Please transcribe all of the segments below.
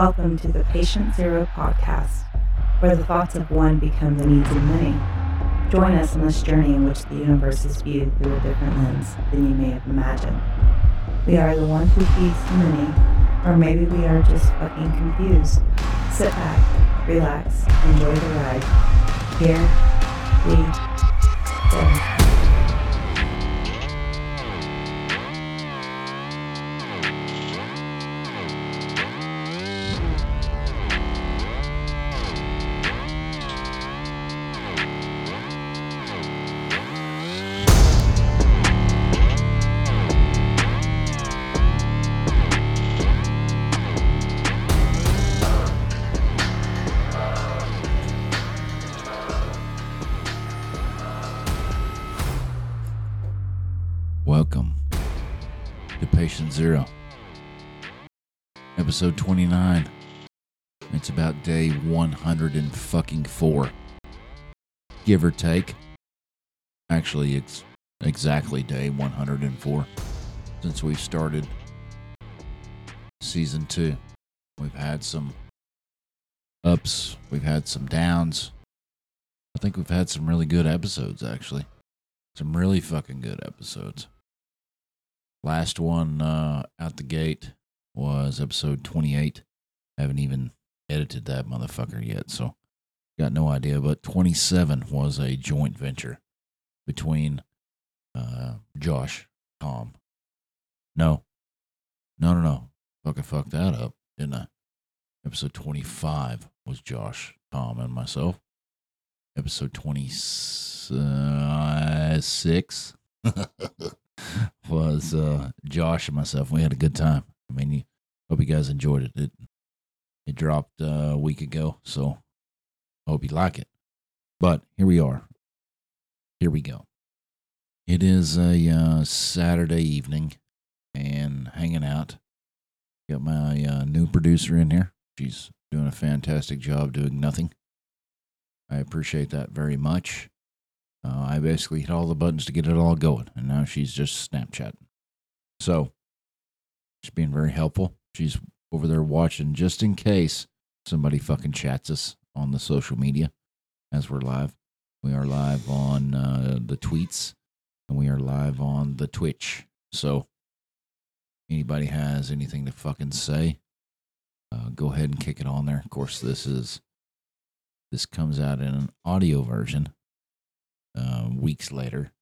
Welcome to the Patient Zero podcast, where the thoughts of one become the needs of many. Join us on this journey in which the universe is viewed through a different lens than you may have imagined. We are the one who feeds the many, or maybe we are just fucking confused. Sit back, relax, enjoy the ride. Here we go. Episode 29. It's about day 100 and fucking four, give or take. Actually, it's exactly day 104 since we started season two. We've had some ups, we've had some downs. I think we've had some really good episodes, actually. Some really fucking good episodes. Last one uh, out the gate was episode 28. I haven't even edited that motherfucker yet, so got no idea. But 27 was a joint venture between uh, Josh, Tom. No, no, no, no. Fucking fucked that up, didn't I? Episode 25 was Josh, Tom, and myself. Episode 26 was uh, Josh and myself. We had a good time. I mean, you, hope you guys enjoyed it. It it dropped uh, a week ago, so I hope you like it. But here we are. Here we go. It is a uh, Saturday evening, and hanging out. Got my uh, new producer in here. She's doing a fantastic job doing nothing. I appreciate that very much. Uh, I basically hit all the buttons to get it all going, and now she's just Snapchatting. So she's being very helpful. She's over there watching just in case somebody fucking chats us on the social media as we're live. We are live on uh, the tweets and we are live on the Twitch. So anybody has anything to fucking say, uh, go ahead and kick it on there. Of course, this is this comes out in an audio version uh, weeks later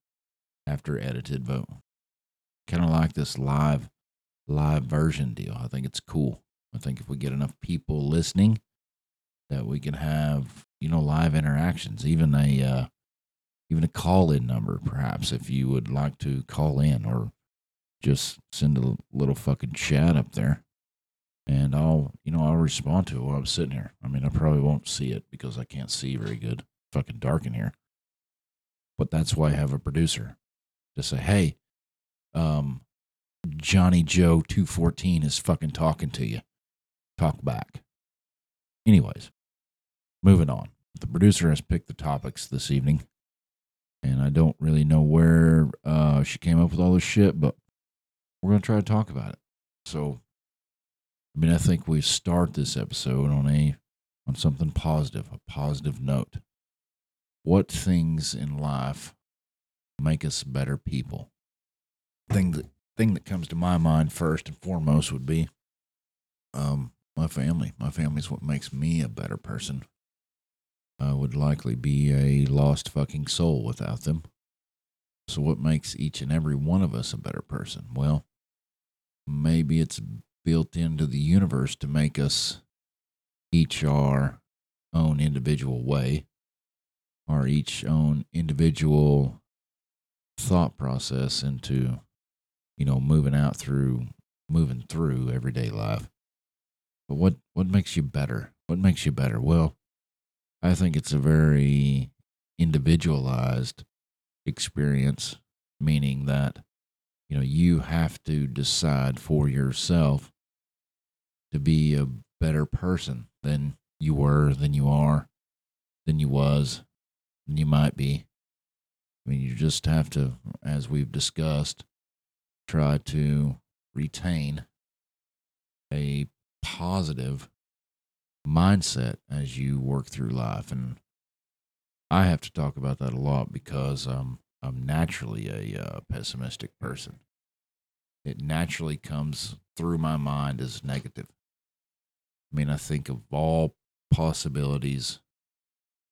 after edited, but kind of like this live live version deal. I think it's cool. I think if we get enough people listening, that we can have you know live interactions, even a uh, even a call in number, perhaps if you would like to call in or just send a little fucking chat up there. And I'll, you know, I'll respond to it while I'm sitting here. I mean, I probably won't see it because I can't see very good. Fucking dark in here. But that's why I have a producer to say, hey, um, Johnny Joe 214 is fucking talking to you. Talk back. Anyways, moving on. The producer has picked the topics this evening, and I don't really know where uh, she came up with all this shit, but we're going to try to talk about it. So, I mean, I think we start this episode on a on something positive, a positive note. What things in life make us better people? Thing that thing that comes to my mind first and foremost would be um, my family. My family's what makes me a better person. I would likely be a lost fucking soul without them. So, what makes each and every one of us a better person? Well, maybe it's built into the universe to make us each our own individual way, or each own individual thought process into you know, moving out through moving through everyday life. But what what makes you better? What makes you better? Well, I think it's a very individualized experience, meaning that you know, you have to decide for yourself to be a better person than you were, than you are, than you was, than you might be. I mean, you just have to, as we've discussed, try to retain a positive mindset as you work through life. And I have to talk about that a lot because um, I'm naturally a uh, pessimistic person. It naturally comes through my mind as negative. I mean, I think of all possibilities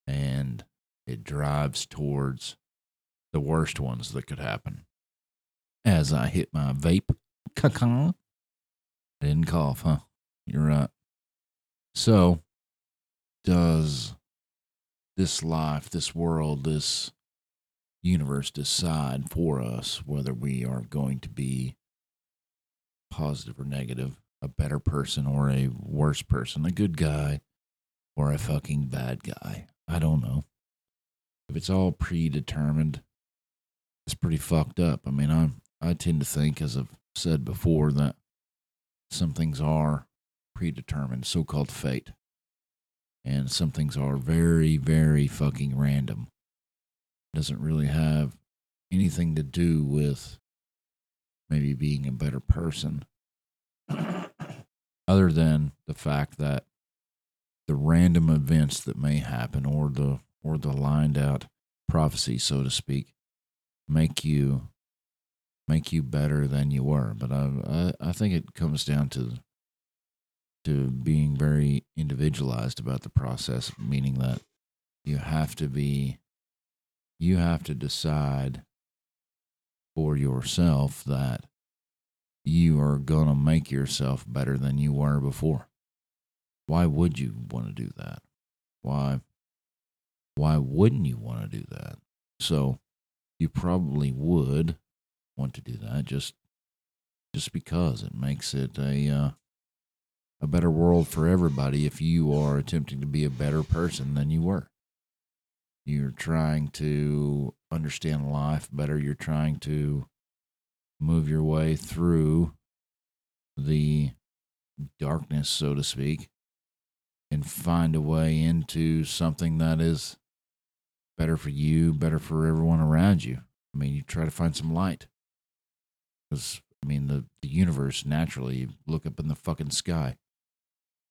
and it drives towards the worst ones that could happen. As I hit my vape, caca, I didn't cough, huh? You're right. So, does this life, this world, this universe decide for us whether we are going to be positive or negative, a better person or a worse person, a good guy or a fucking bad guy? I don't know. If it's all predetermined, it's pretty fucked up. I mean, I I tend to think, as I've said before, that some things are predetermined, so called fate. And some things are very, very fucking random. Doesn't really have anything to do with maybe being a better person, other than the fact that the random events that may happen or the or the lined out prophecy, so to speak, make you make you better than you were. But I, I, I think it comes down to to being very individualized about the process, meaning that you have to be you have to decide for yourself that you are going to make yourself better than you were before. Why would you want to do that? Why why wouldn't you want to do that? So you probably would want to do that just just because it makes it a uh, a better world for everybody if you are attempting to be a better person than you were. You're trying to understand life better. You're trying to move your way through the darkness, so to speak, and find a way into something that is better for you, better for everyone around you. I mean, you try to find some light. Because, I mean, the, the universe naturally, look up in the fucking sky.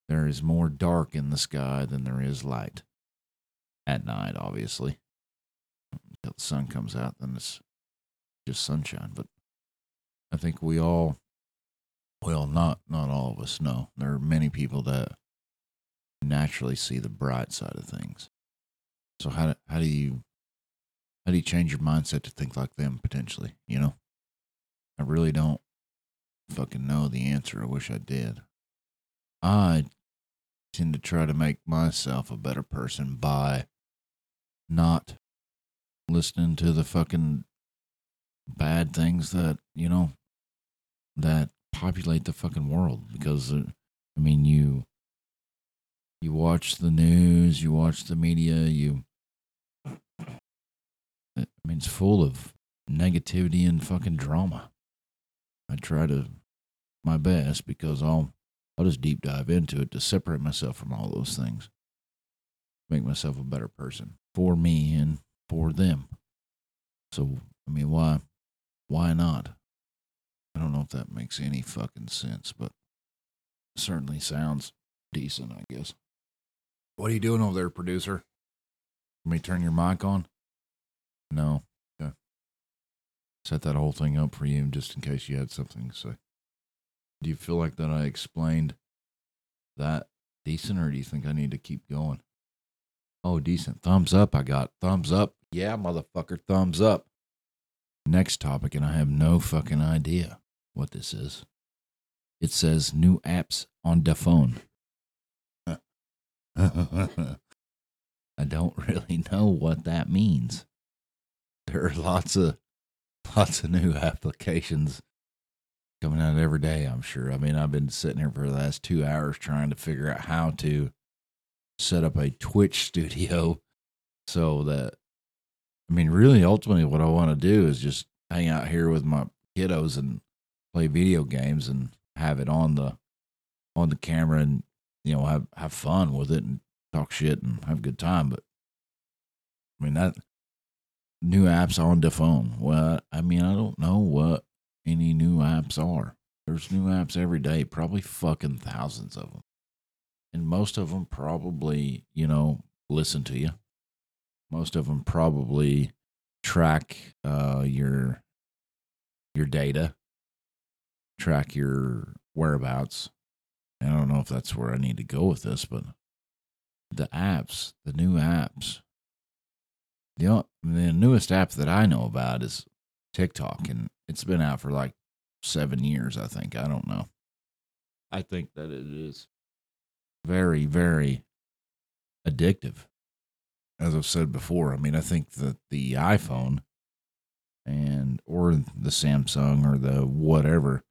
There is more dark in the sky than there is light. At night, obviously. Until the sun comes out, then it's just sunshine. But I think we all, well, not not all of us know. There are many people that naturally see the bright side of things. So how how do you how do you change your mindset to think like them potentially? You know, I really don't fucking know the answer. I wish I did. I tend to try to make myself a better person by not listening to the fucking bad things that, you know, that populate the fucking world because uh, I mean you you watch the news, you watch the media, you I mean it's full of negativity and fucking drama. I try to my best because I'll I'll just deep dive into it to separate myself from all those things. Make myself a better person for me and for them. So I mean why why not? I don't know if that makes any fucking sense, but certainly sounds decent, I guess. What are you doing over there, producer? Let me turn your mic on. No. Set that whole thing up for you just in case you had something to say. Do you feel like that I explained that decent, or do you think I need to keep going? Oh, decent. Thumbs up. I got thumbs up. Yeah, motherfucker. Thumbs up. Next topic, and I have no fucking idea what this is. It says new apps on the phone. I don't really know what that means. There are lots of lots of new applications coming out every day, I'm sure. I mean, I've been sitting here for the last 2 hours trying to figure out how to set up a Twitch studio so that I mean, really ultimately what I want to do is just hang out here with my kiddos and play video games and have it on the on the camera and you know have have fun with it and talk shit and have a good time. But I mean that new apps on the phone. Well, I mean I don't know what any new apps are. There's new apps every day, probably fucking thousands of them. and most of them probably, you know, listen to you. Most of them probably track uh, your your data, track your whereabouts. I don't know if that's where I need to go with this, but the apps, the new apps, the the newest app that I know about is TikTok, and it's been out for like seven years. I think I don't know. I think that it is very, very addictive. As I've said before, I mean, I think that the iPhone and or the Samsung or the whatever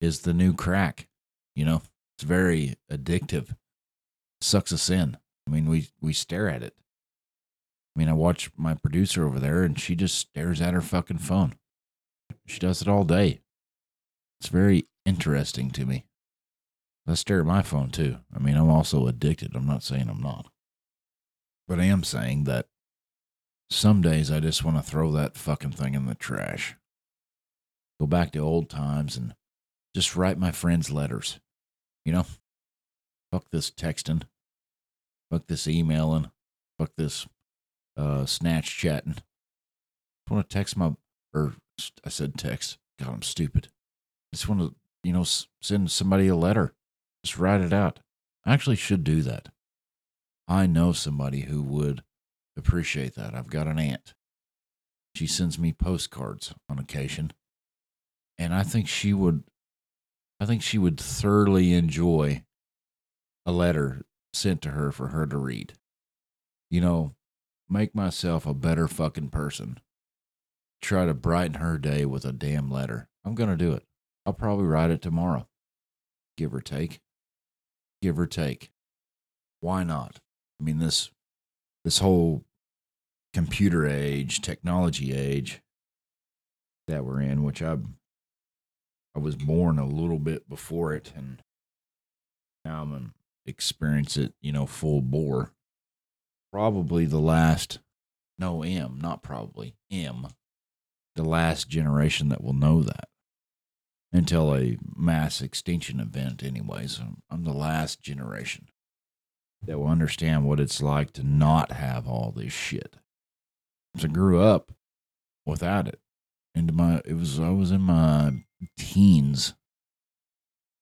is the new crack. You know, it's very addictive. Sucks us in. I mean, we we stare at it. I mean, I watch my producer over there and she just stares at her fucking phone. She does it all day. It's very interesting to me. I stare at my phone too. I mean, I'm also addicted. I'm not saying I'm not. But I am saying that some days I just want to throw that fucking thing in the trash. Go back to old times and just write my friends letters. You know? Fuck this texting. Fuck this emailing. Fuck this uh, snatch chatting. I want to text my, or I said text. God, I'm stupid. I just want to, you know, send somebody a letter. Just write it out. I actually should do that. I know somebody who would appreciate that. I've got an aunt. She sends me postcards on occasion. And I think she would I think she would thoroughly enjoy a letter sent to her for her to read. You know, make myself a better fucking person. Try to brighten her day with a damn letter. I'm going to do it. I'll probably write it tomorrow. Give or take. Give or take. Why not? I mean this this whole computer age, technology age that we're in, which I I was born a little bit before it and now I'm experience it, you know, full bore. Probably the last no M, not probably, M, the last generation that will know that. Until a mass extinction event, anyways. I'm, I'm the last generation that will understand what it's like to not have all this shit. 'Cause I grew up without it. Into my it was I was in my teens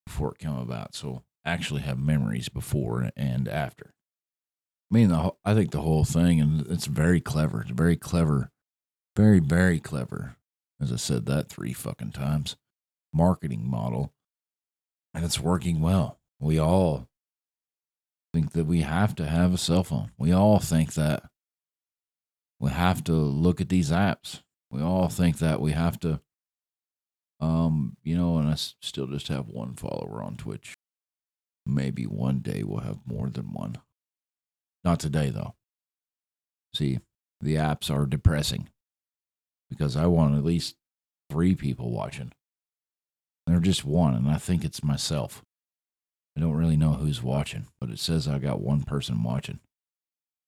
before it came about. So I actually have memories before and after. I mean, the, I think the whole thing, and it's very clever. It's very clever, very very clever. As I said that three fucking times, marketing model, and it's working well. We all think that we have to have a cell phone. We all think that we have to look at these apps. We all think that we have to, um, you know, and I still just have one follower on Twitch. Maybe one day we'll have more than one. Not today, though. See, the apps are depressing because I want at least three people watching. They're just one, and I think it's myself. I don't really know who's watching, but it says I got one person watching.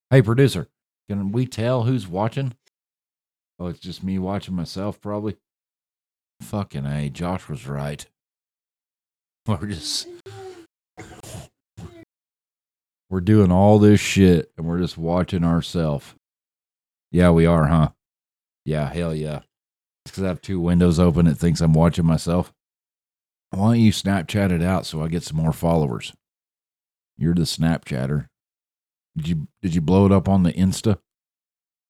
Hey, producer, can we tell who's watching? Oh, it's just me watching myself, probably. Fucking A, Josh was right. We're just. We're doing all this shit and we're just watching ourselves. Yeah, we are, huh? Yeah, hell yeah. It's Because I have two windows open, it thinks I'm watching myself. Why don't you Snapchat it out so I get some more followers? You're the Snapchatter. Did you did you blow it up on the Insta?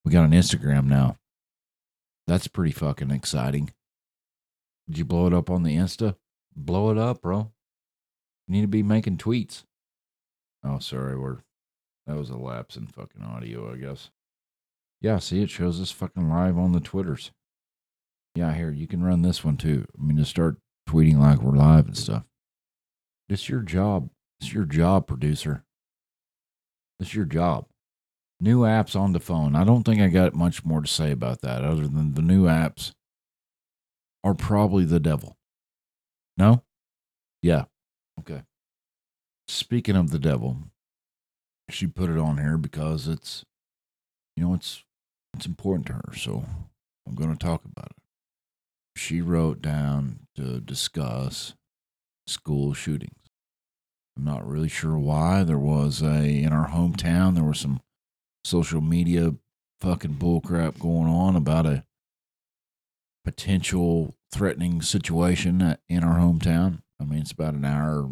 We got an Instagram now. That's pretty fucking exciting. Did you blow it up on the Insta? Blow it up, bro. You need to be making tweets. Oh, sorry, we're that was a lapse in fucking audio, I guess. Yeah, see, it shows us fucking live on the Twitters. Yeah, here, you can run this one too. I mean, to start tweeting like we're live and stuff. It's your job. It's your job, producer. It's your job. New apps on the phone. I don't think I got much more to say about that other than the new apps are probably the devil. No? Yeah. Okay. Speaking of the devil, she put it on here because it's, you know, it's it's important to her. So I'm going to talk about it. She wrote down to discuss school shootings. I'm not really sure why. There was a in our hometown. There was some social media fucking bullcrap going on about a potential threatening situation in our hometown. I mean, it's about an hour,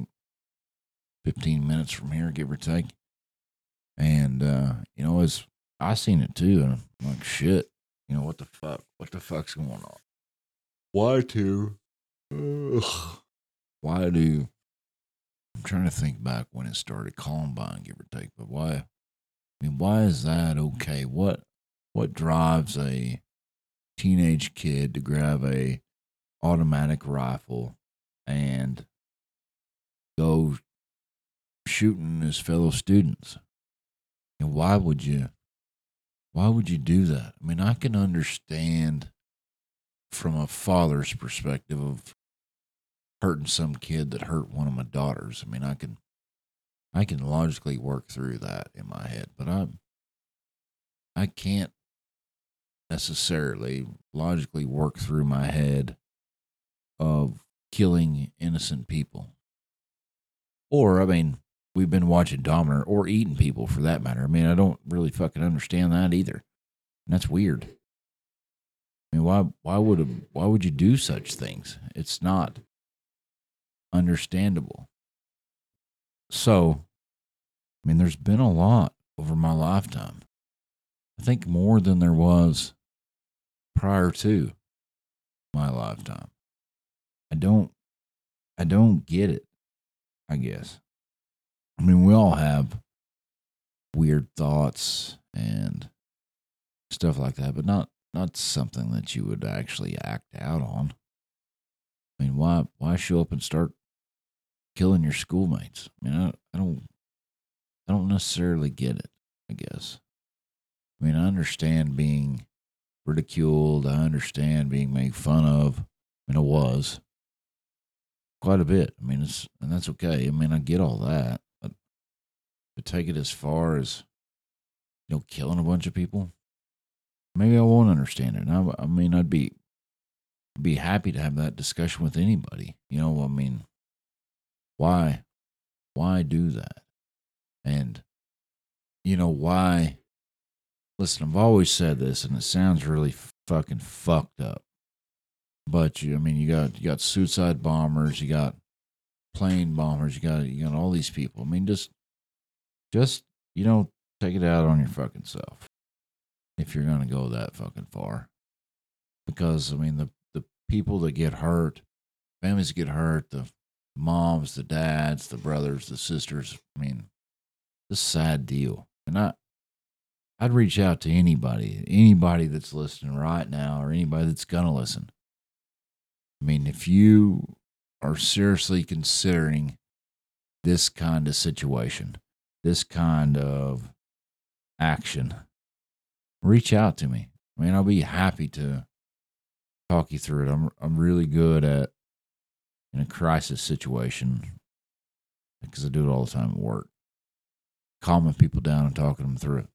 fifteen minutes from here, give or take. And uh, you know, as I seen it too, and I'm like, shit, you know, what the fuck? What the fuck's going on? Why to? Ugh. Why do? I'm trying to think back when it started, Columbine, give or take. But why? I mean, why is that okay? What what drives a teenage kid to grab a automatic rifle and go shooting his fellow students? And why would you? Why would you do that? I mean, I can understand from a father's perspective of hurting some kid that hurt one of my daughters. I mean, I can I can logically work through that in my head, but I'm I can't necessarily logically work through my head of killing innocent people. Or I mean, we've been watching Dominator or eating people for that matter. I mean, I don't really fucking understand that either. And that's weird. I mean, why why would why would you do such things? It's not understandable. So, I mean, there's been a lot over my lifetime. I think more than there was prior to my lifetime. I don't I don't get it, I guess. I mean, we all have weird thoughts and stuff like that, but not not something that you would actually act out on. I mean, why why show up and start killing your schoolmates? I mean, I, I don't I don't necessarily get it. I guess. I mean, I understand being ridiculed. I understand being made fun of. I mean, I was quite a bit. I mean, it's and that's okay. I mean, I get all that, to take it as far as you know, killing a bunch of people, maybe I won't understand it. I, I mean, I'd be be happy to have that discussion with anybody. You know, I mean, why why do that? And you know why? Listen, I've always said this, and it sounds really fucking fucked up. But you, I mean, you got you got suicide bombers, you got plane bombers, you got you got all these people. I mean, just just you know, take it out on your fucking self if you're gonna go that fucking far. Because I mean, the the people that get hurt, families get hurt, the moms, the dads, the brothers, the sisters. I mean, it's a sad deal. And I, I'd reach out to anybody, anybody that's listening right now, or anybody that's gonna listen. I mean, if you are seriously considering this kind of situation, this kind of action, reach out to me. I mean, I'll be happy to talk you through it. I'm I'm really good at in a crisis situation because I do it all the time at work, calming people down and talking them through.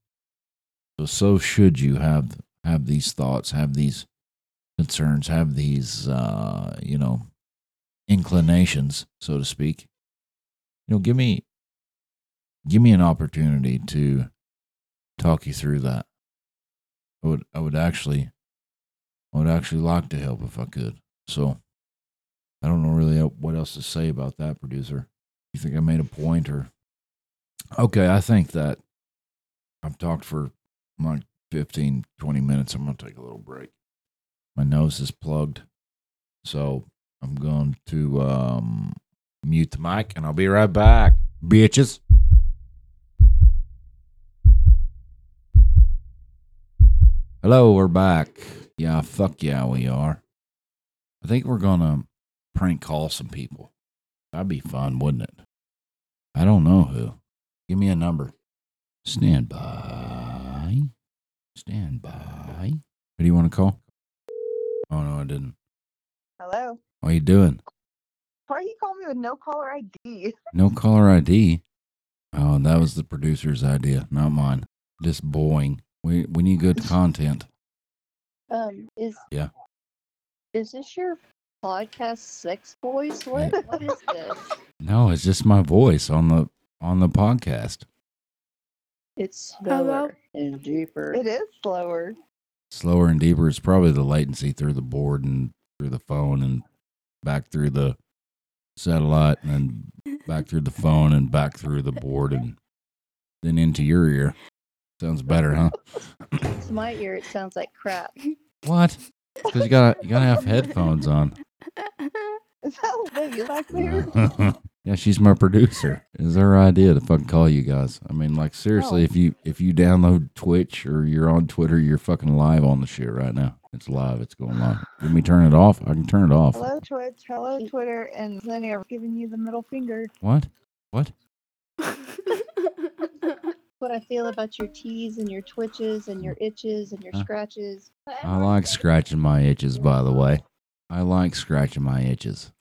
So so should you have have these thoughts, have these concerns, have these uh, you know inclinations, so to speak. You know, give me give me an opportunity to talk you through that. I would I would actually I would actually like to help if I could. So I don't know really what else to say about that producer. You think I made a point or Okay, I think that I've talked for like 15 20 minutes. I'm going to take a little break. My nose is plugged. So, I'm going to um mute the mic and I'll be right back. Bitches. Hello, we're back. Yeah, fuck yeah, we are. I think we're gonna prank call some people. That'd be fun, wouldn't it? I don't know who. Give me a number. Stand by. Stand by. Who do you want to call? Oh no, I didn't. Hello. What are you doing? Why are you calling me with no caller ID? No caller ID. Oh, that was the producer's idea, not mine. Just boring. We we need good content. Um, is Yeah. is this your podcast sex voice? What? What is this? No, it's just my voice on the on the podcast. It's Hello? slower and deeper. It is slower. Slower and deeper. It's probably the latency through the board and through the phone and back through the satellite and then back through the phone and back through the board and then into your ear. Sounds better, huh? To my ear, it sounds like crap. What? Because you gotta you gotta have headphones on. Is that Lady back there? yeah, she's my producer. It's her idea to fucking call you guys. I mean, like seriously, Oh. if you if you download Twitch or you're on Twitter, you're fucking live on the shit right now. It's live. It's going live. Let me turn it off. I can turn it off. Hello, Twitch. Hello, Twitter. And then I've given you the middle finger. What? What? What I feel about your teas and your twitches and your itches and your scratches. I like scratching my itches, by the way. I like scratching my itches.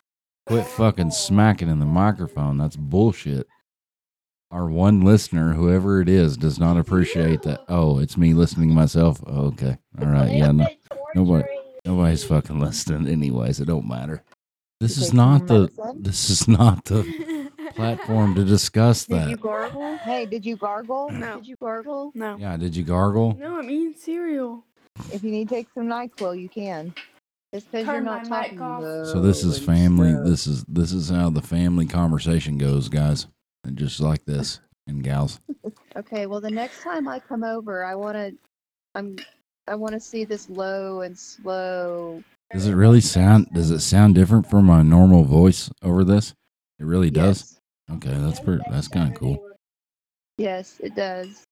Quit fucking smacking in the microphone. That's bullshit. Our one listener, whoever it is, does not appreciate that. Oh, it's me listening to myself. Oh, okay. All right. Yeah. No, nobody, nobody's fucking listening, anyways. It don't matter. This is not the. This is not the platform to discuss Did you that. gargle? Hey, did you gargle? No. Did you gargle? No. Yeah. Did you gargle? No, I'm eating cereal. If you need to take some NyQuil, you can. It's because you're Turn not my mic talking. So this is family. slow. This is this is how the family conversation goes, guys. And just like this, and gals. Okay, well, the next time I come over, I want to, I'm, I want to see this low and slow. Does it really sound? Does it sound different from my normal voice over this? It really does. Yes. Okay, that's pretty. That's kind of cool. Yes, it does.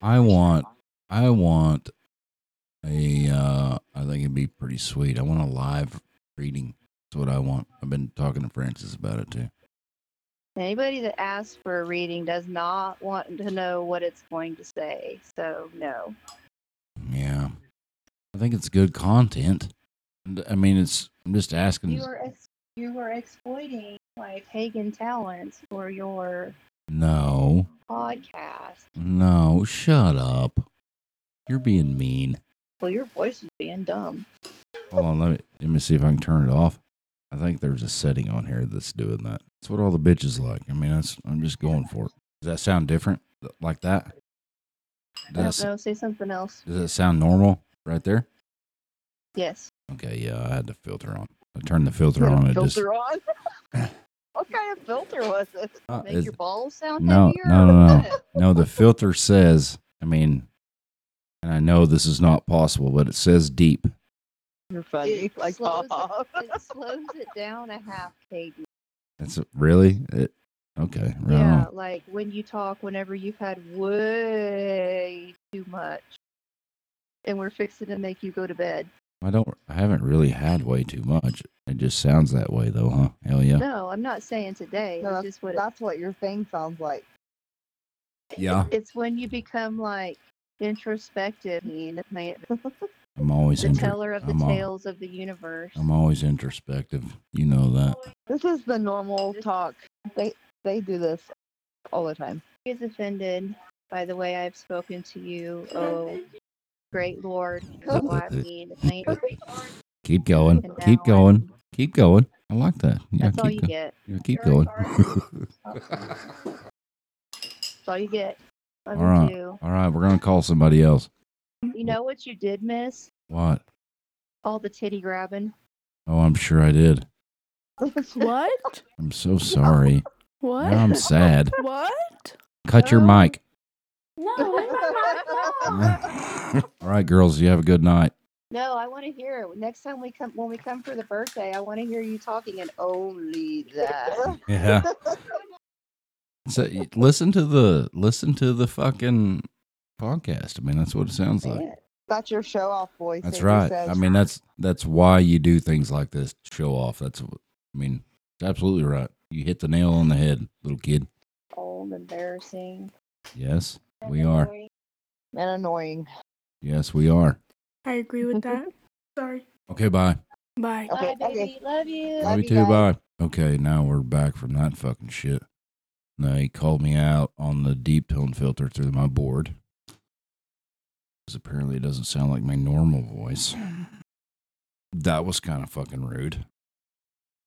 I want. I want a. Uh, I think it'd be pretty sweet. I want a live reading. That's what I want. I've been talking to Francis about it too. Anybody that asks for a reading does not want to know what it's going to say. So no. Yeah, I think it's good content. I mean, it's. I'm just asking. You are ex- you are exploiting my pagan talents for your No, podcast. no, shut up. You're being mean. Well, your voice is being dumb. Hold on, let me let me see if I can turn it off. I think there's a setting on here that's doing that. That's what all the bitches like. I mean, that's I'm just going for it. Does that sound different like that? I Does, don't know. Say something else. does it sound normal right there? Yes. Okay, yeah, I had the filter on. I turned the filter on. It just filter on. what kind of filter was it? Uh, Make is- your balls sound no, heavier. no, no, no. no. The filter says. I mean, and I know this is not possible, but it says deep. You're funny. It like slows, it, it slows it down a half cadence. That's really it. Okay, right Yeah, on. like when you talk whenever you've had way too much, and we're fixing to make you go to bed. I don't. I haven't really had way too much. It just sounds that way, though, huh? Hell yeah. No, I'm not saying today. No, it's just what it, That's what your thing sounds like. Yeah. it's when you become like introspective, and I'm always the intro- teller of the I'm al- tales of the universe. I'm always introspective. You know that. This is the normal talk. They they do this all the time. He is offended by the way I've spoken to you, oh great Lord. I mean, thank Keep going. And Keep now going. I'm- Keep going. I like that. Yeah, That's all keep you go- get. yeah, keep going. That's all you get. Love All you right. too. All right, we're gonna call somebody else. You know what you did miss? What? All the titty grabbing. Oh, I'm sure I did. What? I'm so sorry. What? Now I'm sad. What? Cut your mic. No, my mic All right, girls. You have a good night. No, I want to hear it. Next time we come, when we come for the birthday, I want to hear you talking and only that. Yeah. So listen to the listen to the fucking podcast. I mean, that's what it sounds like. That's your show off voice. That's right. I mean, that's that's why you do things like this. Show off. That's. I mean, it's absolutely right. You hit the nail on the head, little kid. Old, embarrassing. Yes, we are. and annoying. Yes, we are. I agree with that. Sorry. Okay, bye. Bye. Okay, Bye, okay. baby. Love you. Love Love you you too. guys. Bye. Okay, now we're back from that fucking shit. They called me out on the deep tone filter through my board. Because apparently it doesn't sound like my normal voice. That was kind of fucking rude.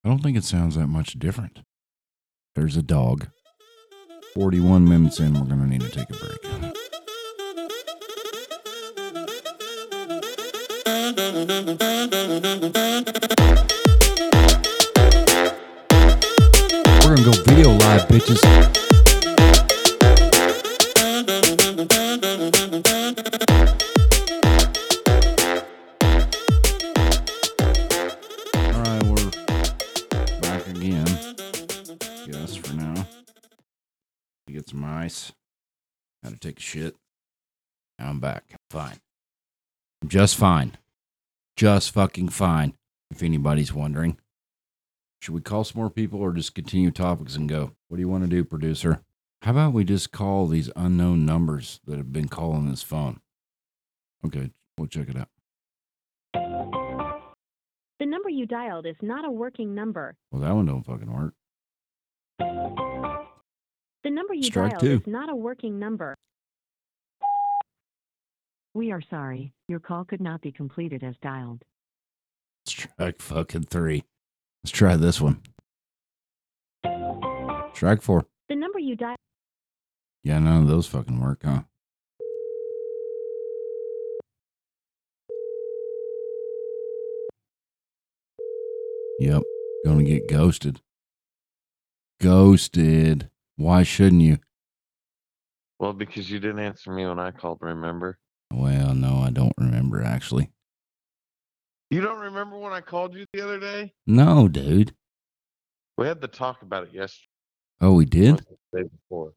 I don't think it sounds that much different. There's a dog. 41 minutes in, we're going to need to take a break. We're to go video live, bitches. Take a shit. Now I'm back. Fine. I'm just fine. Just fucking fine. If anybody's wondering. Should we call some more people or just continue topics and go? What do you want to do, producer? How about we just call these unknown numbers that have been calling this phone? Okay, we'll check it out. The number you dialed is not a working number. Well, that one don't fucking work. The number you Strike dialed two. is not a working number. We are sorry. Your call could not be completed as dialed. Strike fucking three. Let's try this one. Strike four. The number you dialed. Yeah, none of those fucking work, huh? Yep. Gonna get ghosted. Ghosted. Why shouldn't you? Well, because you didn't answer me when I called, remember? Well, no, I don't remember actually. You don't remember when I called you the other day? No, dude. We had to talk about it yesterday. Oh, we did? The day before.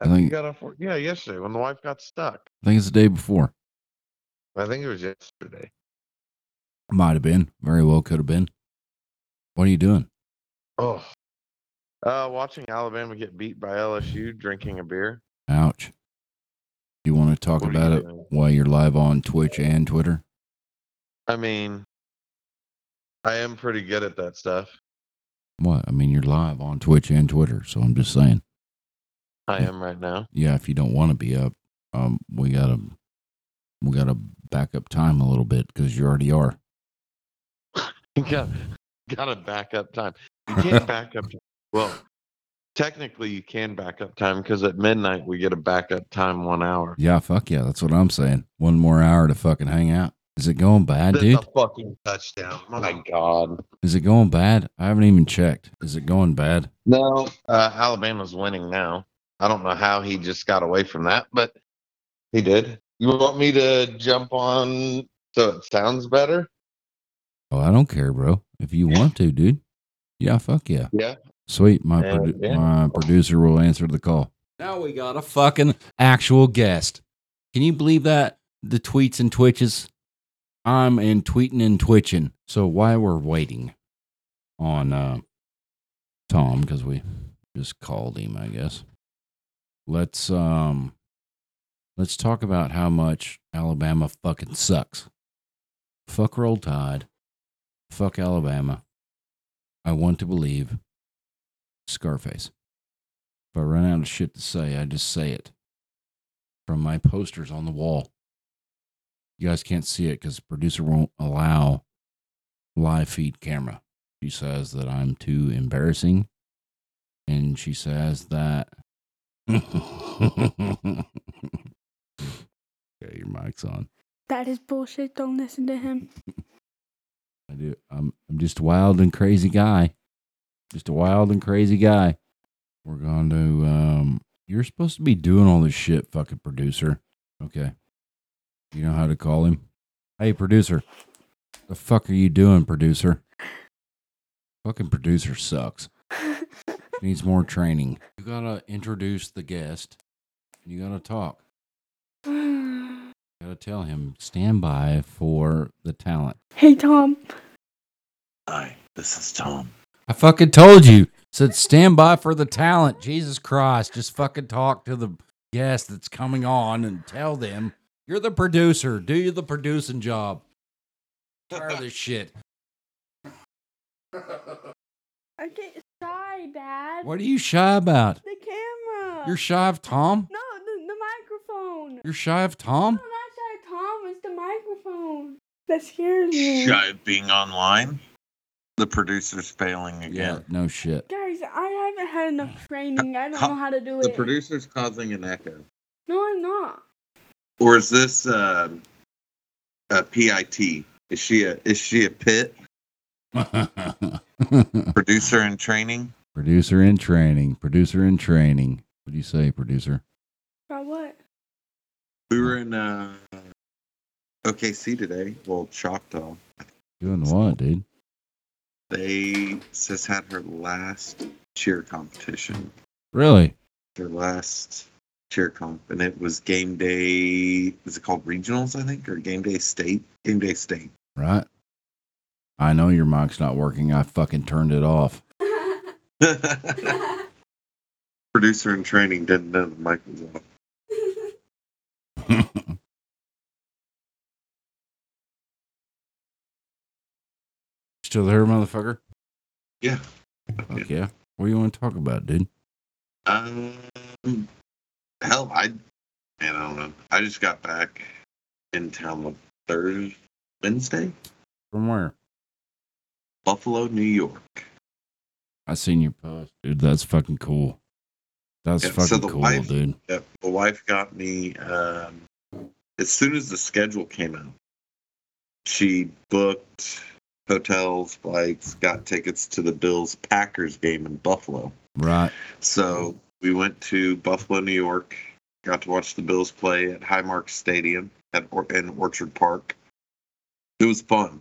I I think got off work. Yeah, yesterday when the wife got stuck. I think it's the day before. I think it was yesterday. Might have been. Very well could have been. What are you doing? Oh. Uh, watching Alabama get beat by LSU, drinking a beer. Ouch. Do you want to talk What about it doing? while you're live on Twitch and Twitter? I mean, I am pretty good at that stuff. What? I mean, you're live on Twitch and Twitter, so I'm just saying. I Yeah. am right now. Yeah, if you don't want to be up, um, we gotta we gotta back up time a little bit because you already are. Got got to back up time. You can't back up. time. Well, technically, you can back up time because at midnight we get a backup time one hour. Yeah, fuck yeah, that's what I'm saying. One more hour to fucking hang out. Is it going bad, That's dude? a fucking touchdown. My God. Is it going bad? I haven't even checked. Is it going bad? No, uh, Alabama's winning now. I don't know how he just got away from that, but he did. You want me to jump on so it sounds better? Oh, I don't care, bro. If you want to, dude. Yeah, fuck yeah. Yeah. Sweet. My, Uh, produ- yeah. my producer will answer the call. Now we got a fucking actual guest. Can you believe that? The tweets and twitches. I'm in tweeting and twitching. So while we're waiting on uh, Tom, because we just called him, I guess. Let's um let's talk about how much Alabama fucking sucks. Fuck roll tide. Fuck Alabama. I want to believe Scarface. If I run out of shit to say, I just say it. From my posters on the wall. You guys can't see it because the producer won't allow live feed camera. She says that I'm too embarrassing. And she says that. yeah, your mic's on. That is bullshit. Don't listen to him. I do. I'm I'm just a wild and crazy guy. Just a wild and crazy guy. We're going to um you're supposed to be doing all this shit, fucking producer. Okay. You know how to call him? Hey producer. The fuck are you doing, producer? Fucking producer sucks. Needs more training. You gotta introduce the guest. You gotta talk. You gotta tell him stand by for the talent. hey, Tom. Hi, this is Tom. I fucking told you. Said stand by for the talent. Jesus Christ. Just fucking talk to the guest that's coming on and tell them you're the producer. Do you the producing job. Tired of this shit. I get shy, Dad. What are you shy about? The camera. You're shy of Tom? No, the, the microphone. You're shy of Tom? No, Tom? not shy, of Tom. It's the microphone. That scares me. Shy of being online? The producer's failing again. Yeah, no shit. Guys, I haven't had enough training. I don't Huh, know how to do The it. The producer's causing an echo. no, I'm not. Or is this uh, a PIT? Is she a is she a pit producer in training? producer in training. Producer in training. What do you say, producer? About what? We were in uh, OKC today. Well, Choctaw. Doing what, dude? They sis had her last cheer competition. Really? Their last cheer comp, and it was game day. Is it called regionals? I think or game day state. Game day state. Right? I know your mic's not working. I fucking turned it off. Producer in training didn't know the mic was off. Still there, motherfucker? Yeah. Fuck yeah. What do you want to talk about, dude? Um, hell, I, man, I don't know. I just got back in town on Thursday, Wednesday, From where? Buffalo, New York. I seen your post, dude. That's fucking cool. That's Yeah, so fucking the cool, wife- dude. Yep. The wife got me um, as soon as the schedule came out. She booked hotels, flights, got tickets to the Bills Packers game in Buffalo. Right. So we went to Buffalo, New York. Got to watch the Bills play at Highmark Stadium at or- in Orchard Park. It was fun.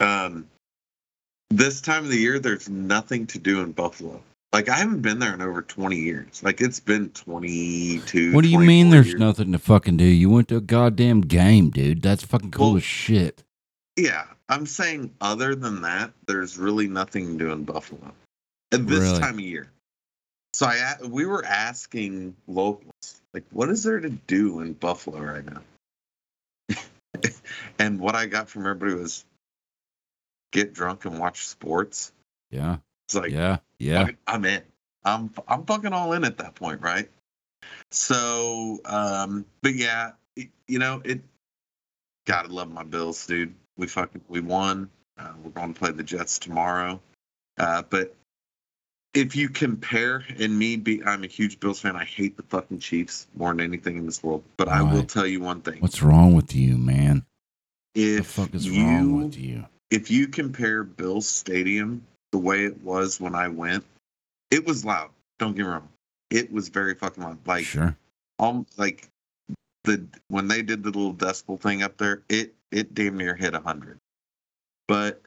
Um, this time of the year, there's nothing to do in Buffalo. Like I haven't been there in over 20 years. Like it's been 22. What do you mean there's years. nothing to fucking do? You went to a goddamn game, dude. That's fucking cool Well- as shit. Yeah, I'm saying other than that, there's really nothing to do in Buffalo at this Really? time of year. So I we were asking locals like, what is there to do in Buffalo right now? and what I got from everybody was get drunk and watch sports. Yeah. It's like, yeah. Yeah. I'm in. I'm I'm fucking all in at that point, right? So, um, but yeah, it- you know, it. Gotta love my Bills, dude. We fucking we won. Uh, we're going to play the Jets tomorrow. Uh, but if you compare, and me, be I'm a huge Bills fan. I hate the fucking Chiefs more than anything in this world. But I will tell you one thing: What's wrong with you, man? What the if fuck is you wrong with you? if you compare Bill's Stadium the way it was when I went, it was loud. Don't get me wrong. It was very fucking loud. Like sure. um like the when they did the little decibel thing up there, it it damn near hit hundred. But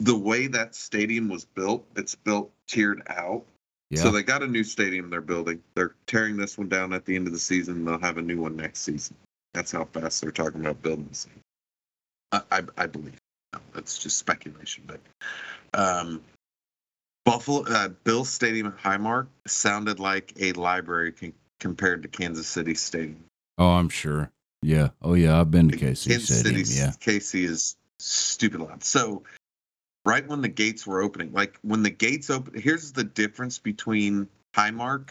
the way that stadium was built, it's built tiered out. Yeah. So they got a new stadium they're building. They're tearing this one down at the end of the season. They'll have a new one next season. That's how fast they're talking about building this. I, I, I believe. No, that's just speculation, but um, Buffalo uh, Bill Stadium at Highmark sounded like a library compared to Kansas City Stadium. oh, I'm sure. Yeah. Oh, yeah. I've been to KC Kansas. City, Yeah. KC is stupid loud. So, right when the gates were opening, like when the gates open, here's the difference between Highmark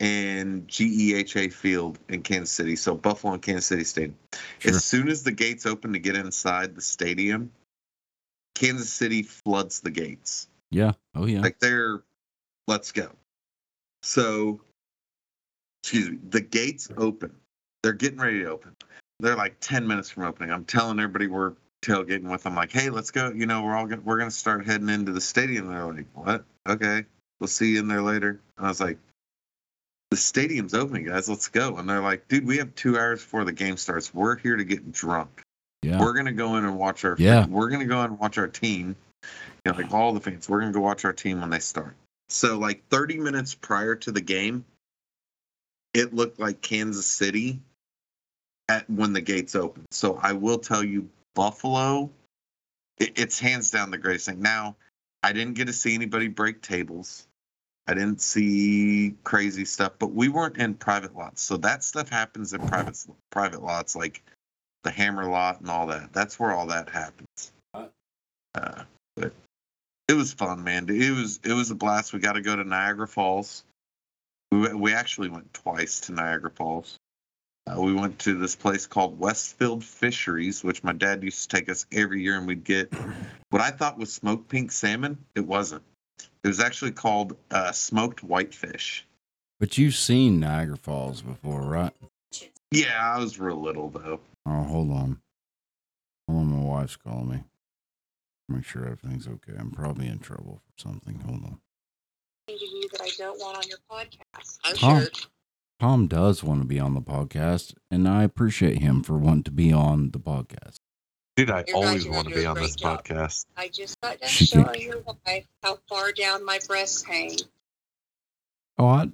and GEHA Field in Kansas City. So, Buffalo and Kansas City Stadium. Sure. As soon as the gates open to get inside the stadium, Kansas City floods the gates. Yeah. Oh, yeah. Like they're, let's go. So, excuse me, the gates open. They're getting ready to open. They're like 10 minutes from opening. I'm telling everybody we're tailgating with them, I'm like, hey, let's go. You know, we're all gonna, we're going to start heading into the stadium. They're like, what? Okay. We'll see you in there later. And I was like, the stadium's opening, guys. Let's go. And they're like, dude, we have two hours before the game starts. We're here to get drunk. yeah. We're gonna go in and watch our. Yeah. We're gonna go in and watch our team. You know, like all the fans. We're gonna go watch our team when they start. So, like 30 minutes prior to the game, it looked like Kansas City at when the gates open. So, I will tell you, Buffalo, it, it's hands down the greatest thing. Now, I didn't get to see anybody break tables. I didn't see crazy stuff, but we weren't in private lots. So that stuff happens in private private lots, like the Hammer lot and all that. That's where all that happens. Uh, but it was fun, man. It was it was a blast. We got to go to Niagara Falls. We we actually went twice to Niagara Falls. Uh, we went to this place called Westfield Fisheries, which my dad used to take us every year, and we'd get what I thought was smoked pink salmon. It wasn't. It was actually called uh, smoked whitefish. But you've seen Niagara Falls before, right? Yeah, I was real little though. Oh, hold on. Hold on, my wife's calling me. Make sure everything's okay. I'm probably in trouble for something. Hold on. you that I don't want on your podcast. I'm Tom, sure. Tom does want to be on the podcast, and I appreciate him for wanting to be on the podcast. Dude, I You're always want to be on this job. podcast. I just got done She can- showing your wife how far down my breasts hang. Oh, I,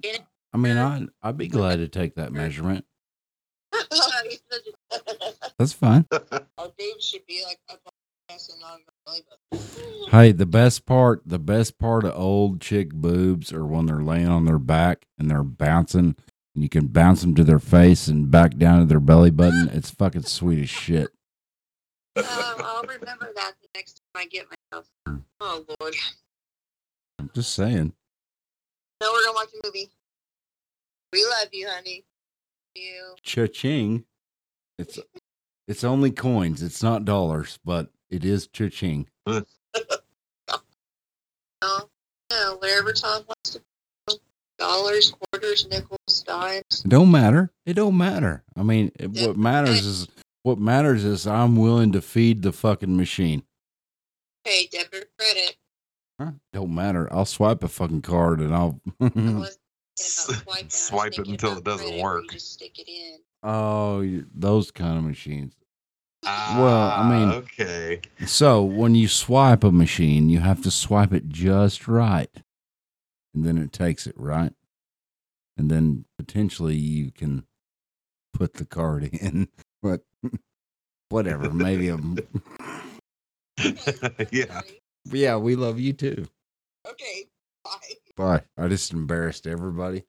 I mean, I, I'd be glad to take that measurement. That's fine. Our boobs should be like up on the ass and on your belly button. Hey, the best part, the best part of old chick boobs are when they're laying on their back and they're bouncing, and you can bounce them to their face and back down to their belly button. It's fucking sweet as shit. Um, I'll remember that the next time I get myself. Oh Lord. I'm just saying. No, we're gonna watch a movie. We love you, honey. You. Cha-ching. It's it's only coins. It's not dollars, but it is cha-ching. No, no, wherever Tom wants to. Dollars, quarters, nickels, dimes. It don't matter. It don't matter. I mean, it, what matters is what matters is I'm willing to feed the fucking machine. Hey, debit or credit. Huh? Don't matter. I'll swipe a fucking card and I'll. I wasn't thinking about swiping. I was Swipe it until it doesn't work. Stick it in. oh, those kind of machines. Ah, Well, I mean- okay. So when you swipe a machine, you have to swipe it just right, and then it takes it right, and then potentially you can put the card in. But whatever, maybe a yeah. yeah. We love you too. Okay. Bye. Bye. I just embarrassed everybody.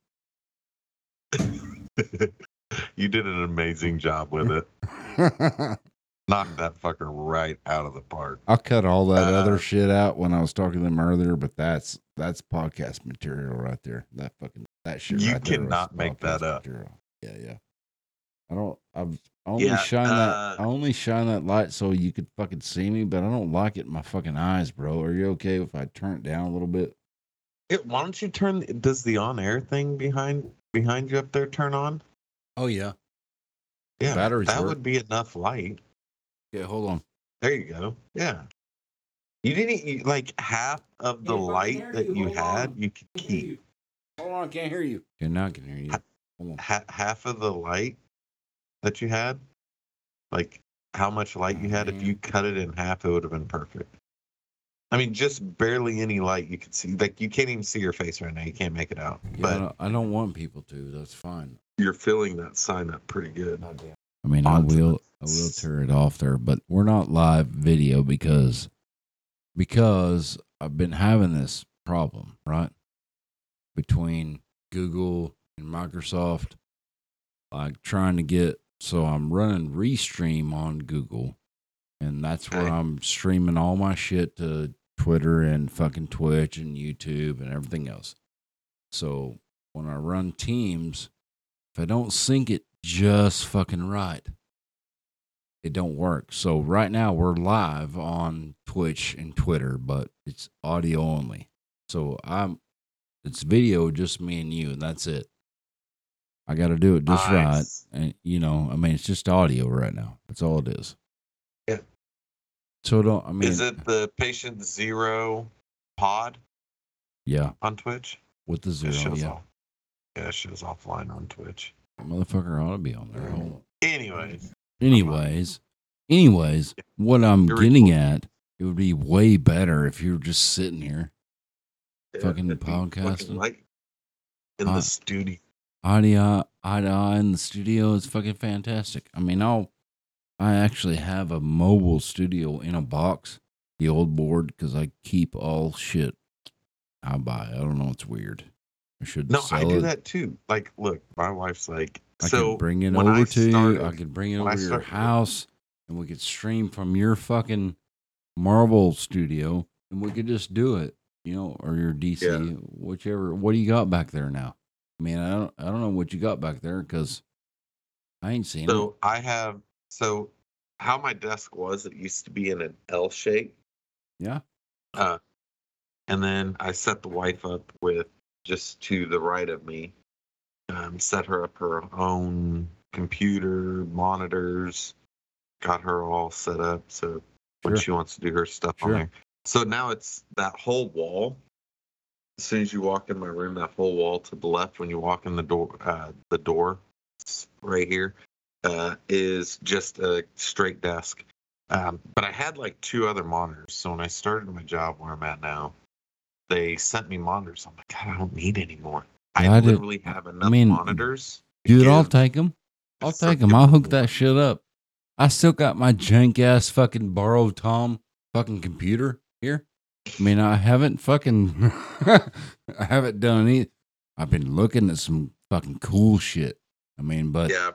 you did an amazing job with it. Knocked that fucker right out of the park. I'll cut all that Uh, other shit out when I was talking to them earlier, but that's that's podcast material right there. That fucking that shit. You right there cannot make that up. Material. Yeah, yeah. I don't. I've only Yeah, shine uh, that. I only shine that light so you could fucking see me, but I don't like it in my fucking eyes, bro. Are you okay if I turn it down a little bit? It, why don't you turn? Does the on-air thing behind behind you up there turn on? Oh yeah. Yeah, Batteries that work. would be enough light. Yeah. Hold on. There you go. Yeah. You didn't you, like half of the Can't light hear that you. you had. on. You could keep Hold on. I can't hear you. Okay, now I can hear you. Hold on. ha- half of the light that you had. Like how much light you had. If you mm. cut it in half, it would have been perfect. I mean, just barely any light you could see. Like you can't even see your face right now. You can't make it out. Yeah, I, but don't, I don't want people to. That's fine. you're filling that sign up pretty good. I mean, I will, I will tear it off there, but we're not live video because, because I've been having this problem, right? Between Google and Microsoft, like trying to get, so I'm running Restream on Google, and that's where I'm streaming all my shit to Twitter and fucking Twitch and YouTube and everything else. So when I run Teams, if I don't sync it just fucking right, it don't work. So right now we're live on Twitch and Twitter, but it's audio only. So I'm it's video just me and you, and that's it. I got to do it just right, and you know, I mean, it's just audio right now. That's all it is. Yeah. So don't I mean? Is it the patient zero pod Yeah, on Twitch? with the It zero. Yeah, off. Yeah, it shows offline on Twitch. Motherfucker ought to be on there. Anyways, Anyways, anyways, what I'm You're getting recording. at, it would be way better if you were just sitting here, Fucking it'd fucking podcasting. light in Uh, the studio. eye to eye, eye to eye in the studio is fucking fantastic. I mean, I'll, I actually have a mobile studio in a box, the old board, because I keep all shit I buy. I don't know, it's weird. I should No, I do it. that too. Like, look, my wife's like, I so could bring it over I to you. I can bring it over to your house, and we could stream from your fucking Marvel studio, and we could just do it, you know, or your DC, Yeah. whichever. What do you got back there now? I mean, I don't, I don't know what you got back there because I ain't seen So I have so how my desk was. It used to be in an L shape. Yeah. Uh, and then I set the wife up with just to the right of me. Um, set her up her own computer, monitors, got her all set up so when Sure. she wants to do her stuff Sure. on there. So now it's that whole wall. As soon as you walk in my room, that whole wall to the left when you walk in the door, uh, the door right here uh, is just a straight desk. Um, but I had like two other monitors. So when I started my job where I'm at now, they sent me monitors. I'm like, God, I don't need any more. I Yeah, I did- literally have enough I mean, monitors. Dude, I'll take them. I'll take them. I'll hook that shit up. I still got my jank ass fucking borrowed Tom fucking computer here. I mean, I haven't fucking, I haven't done any. I've been looking at some fucking cool shit. I mean, but yeah,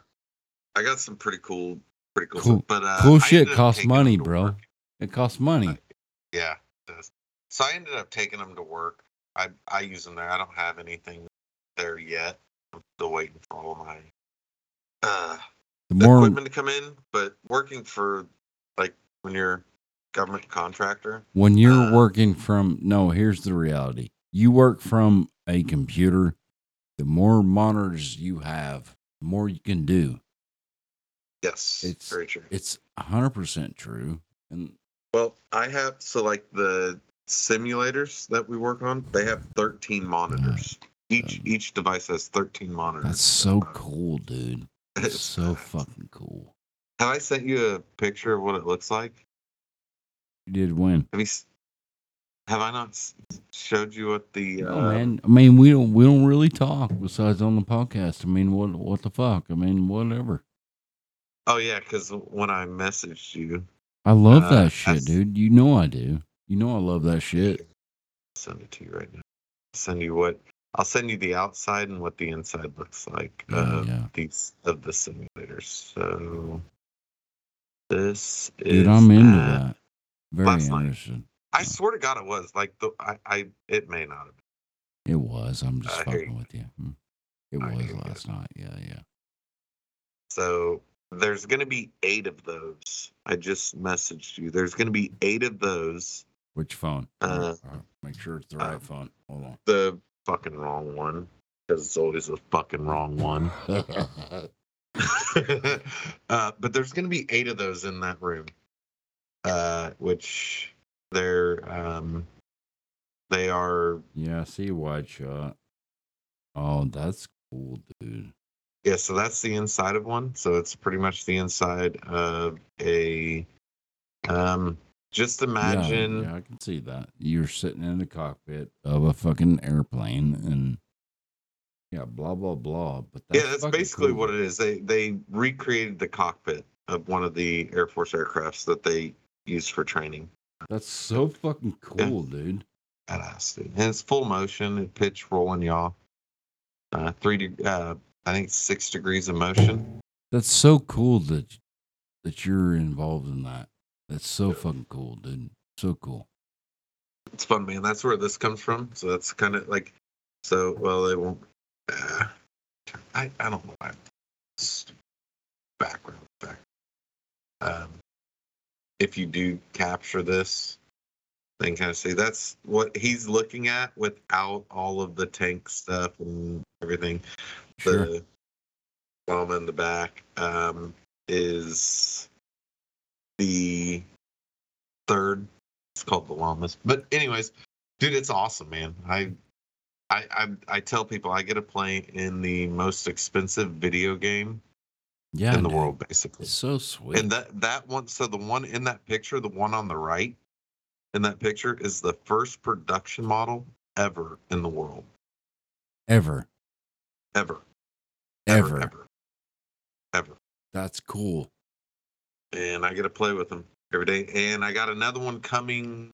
I got some pretty cool, pretty cool, Cool- stuff. But uh, cool shit costs money, bro. work. it costs money. Yeah, it does. So I ended up taking them to work. I I use them there. I don't have anything there yet. I'm still waiting for all my uh The more, equipment to come in. But working for like when you're a government contractor, when you're uh, working from, no, here's the reality. You work from a computer, the more monitors you have, the more you can do. yes, It's- very true. It's 100% true. And Well, I have so like the simulators that we work on, they have 13 monitors. Each each device has 13 monitors. that's so cool, dude. It's so fucking cool. Have I sent you a picture of what it looks like? You did when? Have you? Have I not showed you what the? Uh, Oh man, I mean we don't we don't really talk besides on the podcast. I mean what what the fuck? I mean whatever. Oh yeah, because when I messaged you, I love Uh, that shit, that's- dude. You know I do. You know I love that shit. send it to you right now. Send you what? I'll send you the outside and what the inside looks like Yeah, of yeah. these of the simulators. So this is. Dude, I'm into that. Very interesting. night. I swear to God, it was like the I. I it may not have. been. It was. I'm just fucking you. with you. Hmm. It I was last night. Yeah, yeah. So there's going to be eight of those. I just messaged you. There's going to be eight of those. Which phone? Uh, All right, all right. Make sure it's the right uh, phone. Hold on. The fucking wrong one because it's always the fucking wrong one. uh, but there's going to be eight of those in that room, uh, which they're um, they are yeah, I see wide shot. Oh, that's cool, dude. yeah. So that's the inside of one. So it's pretty much the inside of a. Um, just imagine. Yeah, I can see that. You're sitting in the cockpit of a fucking airplane and yeah, blah blah blah. But that's yeah, that's basically cool. what it is. They they recreated the cockpit of one of the Air Force aircrafts that they used for training. That's so fucking cool, dude. Badass, dude. And it's full motion, it pitch, rolling, yaw. Uh, three, de- uh, I think six degrees of motion. That's so cool that that you're involved in that. That's so fucking cool, dude. So cool. It's fun, man. That's where this comes from. So that's kind of like, so well, they won't. Uh, I I don't know. why. It's Background back. Um, if you do capture this, then kind of see that's what he's looking at without all of the tank stuff and everything. Sure. The llama in the back um, is the third. It's called the llamas. But anyways, dude, it's awesome, man. I, I, I, I tell people I get to play in the most expensive video game yeah, in the dude. world, basically. It's so sweet. And that that one, so the one in that picture, the one on the right, in that picture is the first production model ever in the world, Ever. ever, ever, ever, ever, ever. That's cool. And I get to play with them every day. And I got another one coming.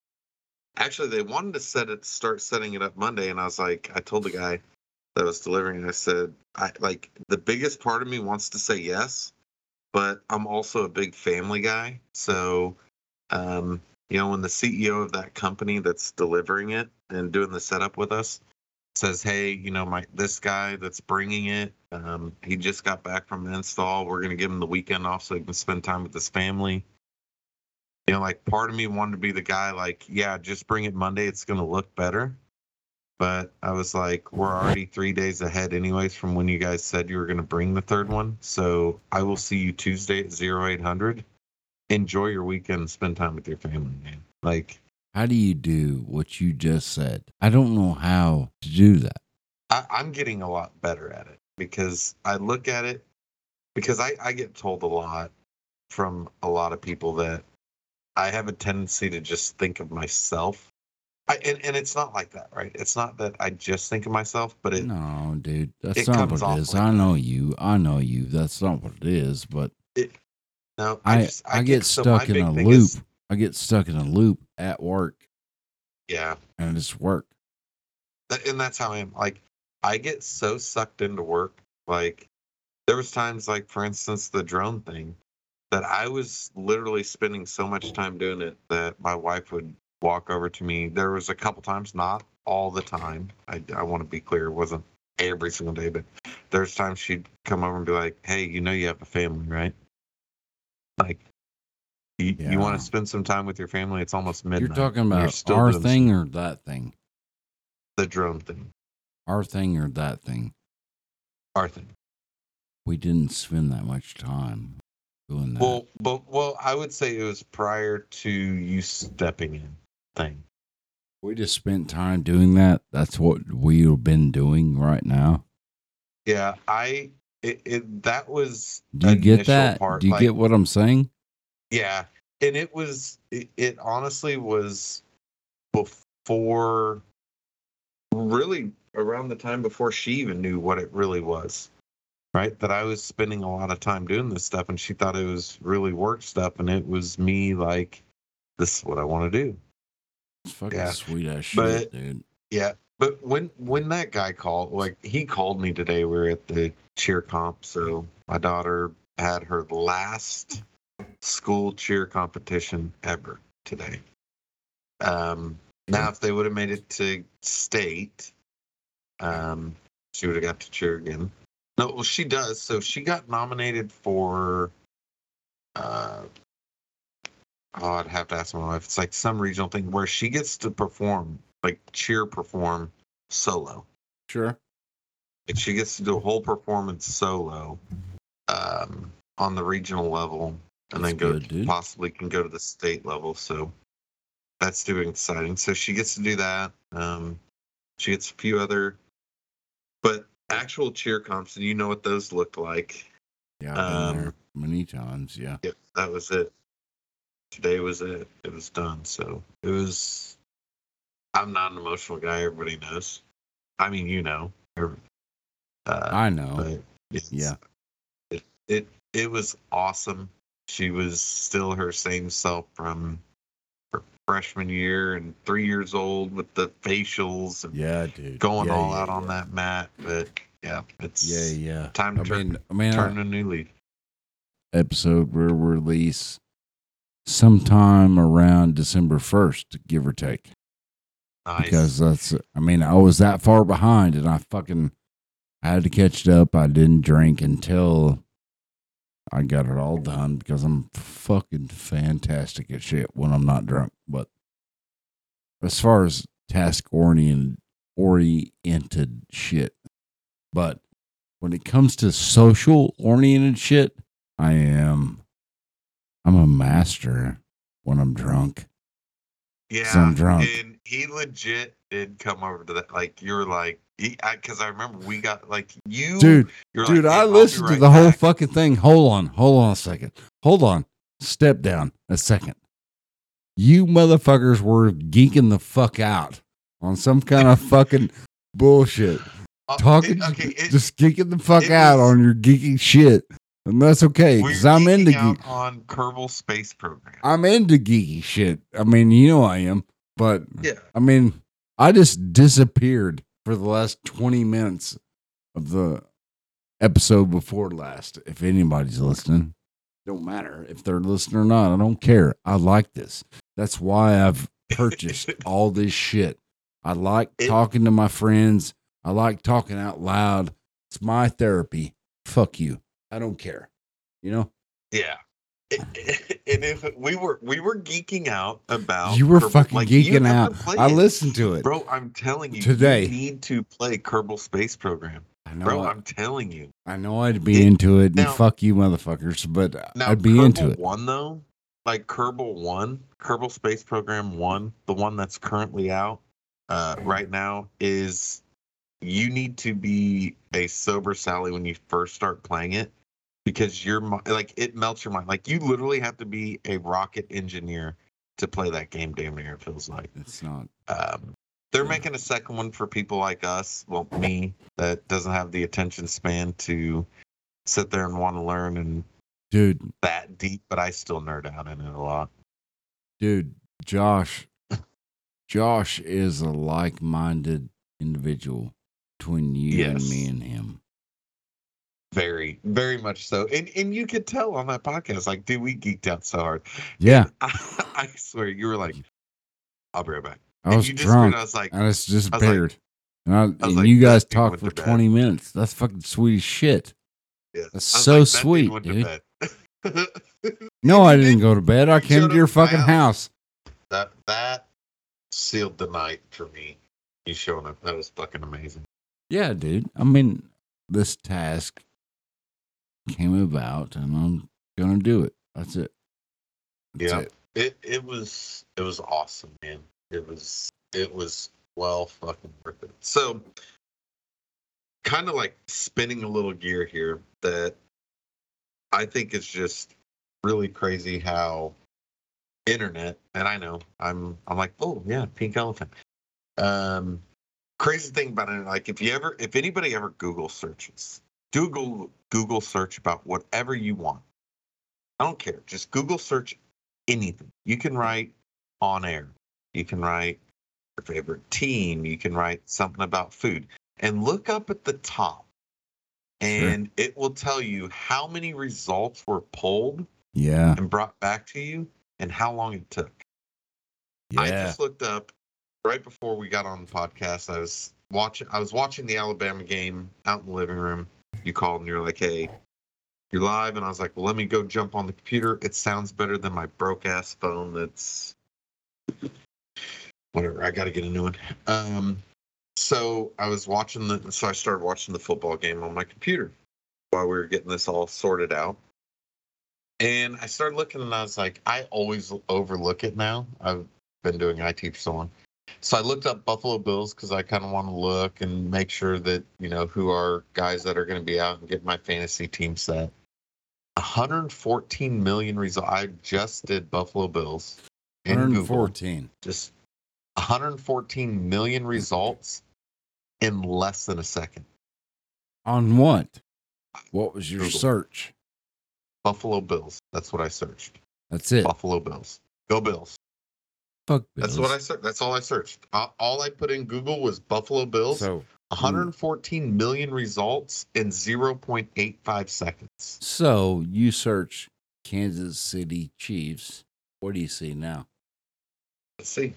Actually, they wanted to set it, start setting it up Monday, and I was like, I told the guy that was delivering, I said, I like the biggest part of me wants to say yes, but I'm also a big family guy, so um, you know, when the CEO of that company that's delivering it and doing the setup with us says, "Hey, you know, my this guy that's bringing it, um, he just got back from install. We're gonna give him the weekend off so he can spend time with his family." You know, like part of me wanted to be the guy, like, yeah, just bring it Monday. It's gonna look better. But I was like, we're already three days ahead, anyways, from when you guys said you were gonna bring the third one. So I will see you Tuesday at zero eight hundred. Enjoy your weekend. Spend time with your family, man. Like, How do you do what you just said? I don't know how to do that. I, I'm getting a lot better at it because I look at it because I, I get told a lot from a lot of people that I have a tendency to just think of myself. I, and, and it's not like that, right? It's not that I just think of myself, but it No, dude, that's it not what it is. like I know you. I know you. That's not what it is. But no I just- I, get so my stuck in a loop. is- I get stuck in a loop at work, yeah, and it's work. And that's how I am. Like I get so sucked into work. Like there was times, like for instance, the drone thing, that I was literally spending so much time doing it that my wife would walk over to me. There was a couple times, not all the time. I I want to be clear, it wasn't every single day, but there's times she'd come over and be like, "Hey, you know you have a family, right? Like." You, you want to spend some time with your family? It's almost midnight. You're talking about still our thing or that thing? the drone thing. Our thing or that thing? Our thing. We didn't spend that much time doing that. Well, but well, I would say it was prior to you stepping in thing. we just spent time doing that. That's what we've been doing right now. Yeah, I it, it that was Do you get that? part, Do you like- get what I'm saying? Yeah, and it was it, it honestly was before really around the time before she even knew what it really was. Right? That I was spending a lot of time doing this stuff and she thought it was really work stuff and it was me like this is what I want to do. It's fucking Yeah. sweet ass shit, But- dude. Yeah, but when when that guy called, like he called me today, we were at the cheer comp. So my daughter had her last school cheer competition ever today. Um, now, if they would have made it to state, um, she would have got to cheer again. No, well, she does. So she got nominated for. Uh, oh, I'd have to ask my wife. It's like some regional thing where she gets to perform, like cheer perform solo. Sure. Like she gets to do a whole performance solo um, on the regional level, and then go good, dude. possibly can go to the state level. So that's doing exciting. So she gets to do that. Um, she gets a few other, but actual cheer comps, and you know what those look like. Yeah, Um, many times. Yeah. Yep, that was it. Today was it. It was done. So it was. I'm not an emotional guy. Everybody knows. I mean, you know. Every- Uh, I know. Yeah. it, it it was awesome. She was still her same self from her freshman year and three years old with the facials and Yeah, dude. going Yeah, all yeah, out on that mat. But yeah, it's Yeah, yeah. time to I turn, mean, I mean, turn a new leaf. episode will release sometime around December first, give or take. Nice. because that's I mean I was that far behind and I fucking I had to catch it up. I didn't drink until I got it all done because I'm fucking fantastic at shit when I'm not drunk. But as far as task oriented oriented shit, but when it comes to social oriented shit, I am I'm a master when I'm drunk. Yeah, I'm drunk. and he legit did come over to that. Like you were like, because I, remember we got like you, Dude, Dude, like, "Hey, I listened to right the whole fucking thing. Hold on, hold on a second. Hold on. Step down a second. You motherfuckers were geeking the fuck out on some kind of fucking bullshit. Uh, Talking, it- okay, it- just geeking the fuck out was- on your geeky shit. And that's okay, because I'm into geek. on Kerbal Space Program. I'm into geeky shit. I mean, you know I am. But yeah, I mean, I just disappeared for the last 20 minutes of the episode before last. If anybody's listening, don't matter if they're listening or not. I don't care. I like this. That's why I've purchased all this shit. I like talking to my friends. I like talking out loud. It's my therapy. Fuck you. I don't care. You know? Yeah. And if we were we were geeking out about you were Kerbal- fucking like, geeking out. I listened to it. Bro, I'm telling you, Today. you need to play Kerbal Space Program. I know. Bro, I, I'm telling you. I know I'd be It- into it and now- fuck you motherfuckers, but Now, I'd be Kerbal into it. One though, like Kerbal One, Kerbal Space Program One, the one that's currently out uh, right now, is you need to be a sober Sally when you first start playing it because you're like it melts your mind. Like you literally have to be a rocket engineer to play that game. Damn near it feels like. It's not. Um, they're making a second one for people like us, well, me, that doesn't have the attention span to sit there and want to learn and Dude, that deep, but I still nerd out in it a lot. dude, Josh, Josh is a like minded individual between you and me and him. Very, very much so. And and you could tell on that podcast, like, dude, we geeked out so hard. Yeah. I, I swear, you were like, I'll be right back. I was drunk. I was like, I just disappeared. and I, and like, you guys talked for to bed. 20 minutes. That's fucking sweet as shit. yeah. That's so like, sweet, to dude. No, I didn't go to bed. I came to your up at my fucking house. house. That that sealed the night for me. You showing up. That was fucking amazing. Yeah, dude. I mean, this task came about and I'm to do it. That's it. That's Yeah. it. It it was it was awesome, man. It was it was well fucking worth it. So kind of like spinning a little gear here that I think is just really crazy how internet and I know I'm I'm like, oh yeah, pink elephant. Um crazy thing about it, like if you ever if anybody ever Google searches, Google Google search about whatever you want. I don't care. Just Google search anything. You can write on air. You can write your favorite team. You can write something about food. And look up at the top. And it will tell you how many results were pulled Yeah. and brought back to you and how long it took. I just looked up right before we got on the podcast. I was watching I was watching the Alabama game out in the living room. You called and you're like, "Hey, you're live." And I was like, "Well, let me go jump on the computer. It sounds better than my broke ass phone that's whatever. I got to get a new one." Um so I was watching the so I started watching the football game on my computer while we were getting this all sorted out. And I started looking and I was like, I always overlook it now. I've been doing IT for so long. So I looked up Buffalo Bills because I kind of want to look and make sure that, you know, who are guys that are going to be out and get my fantasy team set. 114 million results. I just did Buffalo Bills. in Google. 114. Just 114 million results in less than a second. On what? What was your Google. search? Buffalo Bills. That's what I searched. That's it. Buffalo Bills. Go Bills. Fuck That's what I searched. That's all I searched. All- All I put in Google was Buffalo Bills. So, 114 million results in 0.85 seconds. so you search Kansas City Chiefs. What do you see now? Let's see.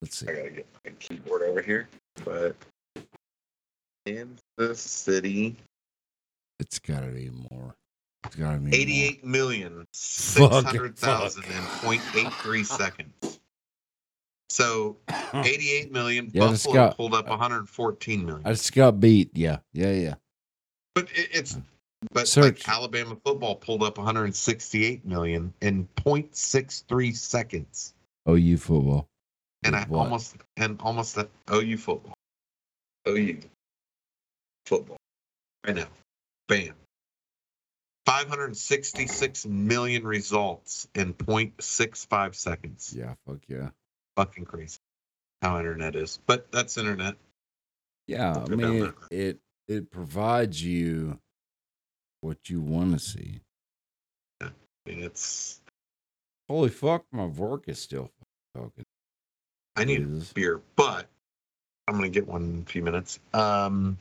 Let's see. I gotta get my keyboard over here. But Kansas City, It's got to be more. It's got to be more. 88 million 600,000 in 0.83 seconds. So 88 million. Yeah, Buffalo got- pulled up 114 million. I just got beat. Yeah. Yeah. Yeah. But it, it's but Search. like Alabama football pulled up 168 million in 0.63 seconds, OU football. and I what? almost and almost at OU football, OU football. Right now, bam, 566 million results in 0.65 seconds. Yeah. Fuck yeah. Fucking crazy how internet is, but that's internet. Yeah. I mean, it, it it provides you what you want to see. I mean, it's Holy fuck, my work is still talking. I need Jesus. beer, but I'm gonna get one in a few minutes. Um,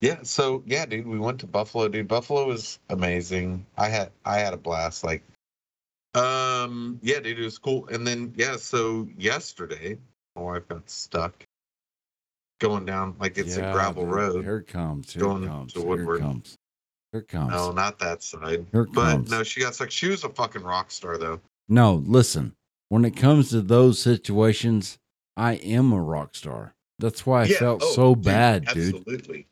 yeah. So yeah, dude, we went to Buffalo, dude. Buffalo was amazing. I had I had a blast. Like, um, yeah, dude, it was cool. And then yeah, so yesterday, my wife got stuck going down like it's a gravel dude, road. Here it comes. Here going it comes. to Here it comes. Here it comes. No, not that side. Here But comes. no, she got stuck. she was a fucking rock star though. No, listen. When it comes to those situations, I am a rock star. That's why I Yeah, felt oh, so dude, bad, dude. Absolutely.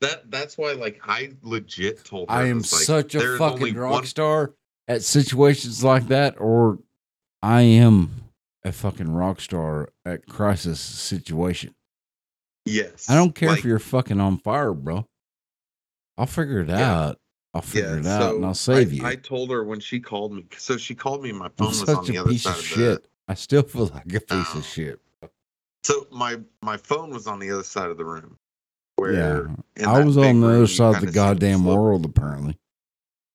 That that's why like I legit told her I am like, such a fucking rock one- star at situations like that, or I am a fucking rock star at crisis situation. Yes. I don't care like, if you're fucking on fire, bro. I'll figure it Yeah. out. I'll figure yeah, it out so and I'll save I, you. I told her when she called me. So she called me. My I'm phone was on the other side of of the. shit. I still feel like a piece Oh. of shit. So my my phone was on the other side of the room. Where Yeah. I was on the other side of the kinda see what's goddamn world, apparently.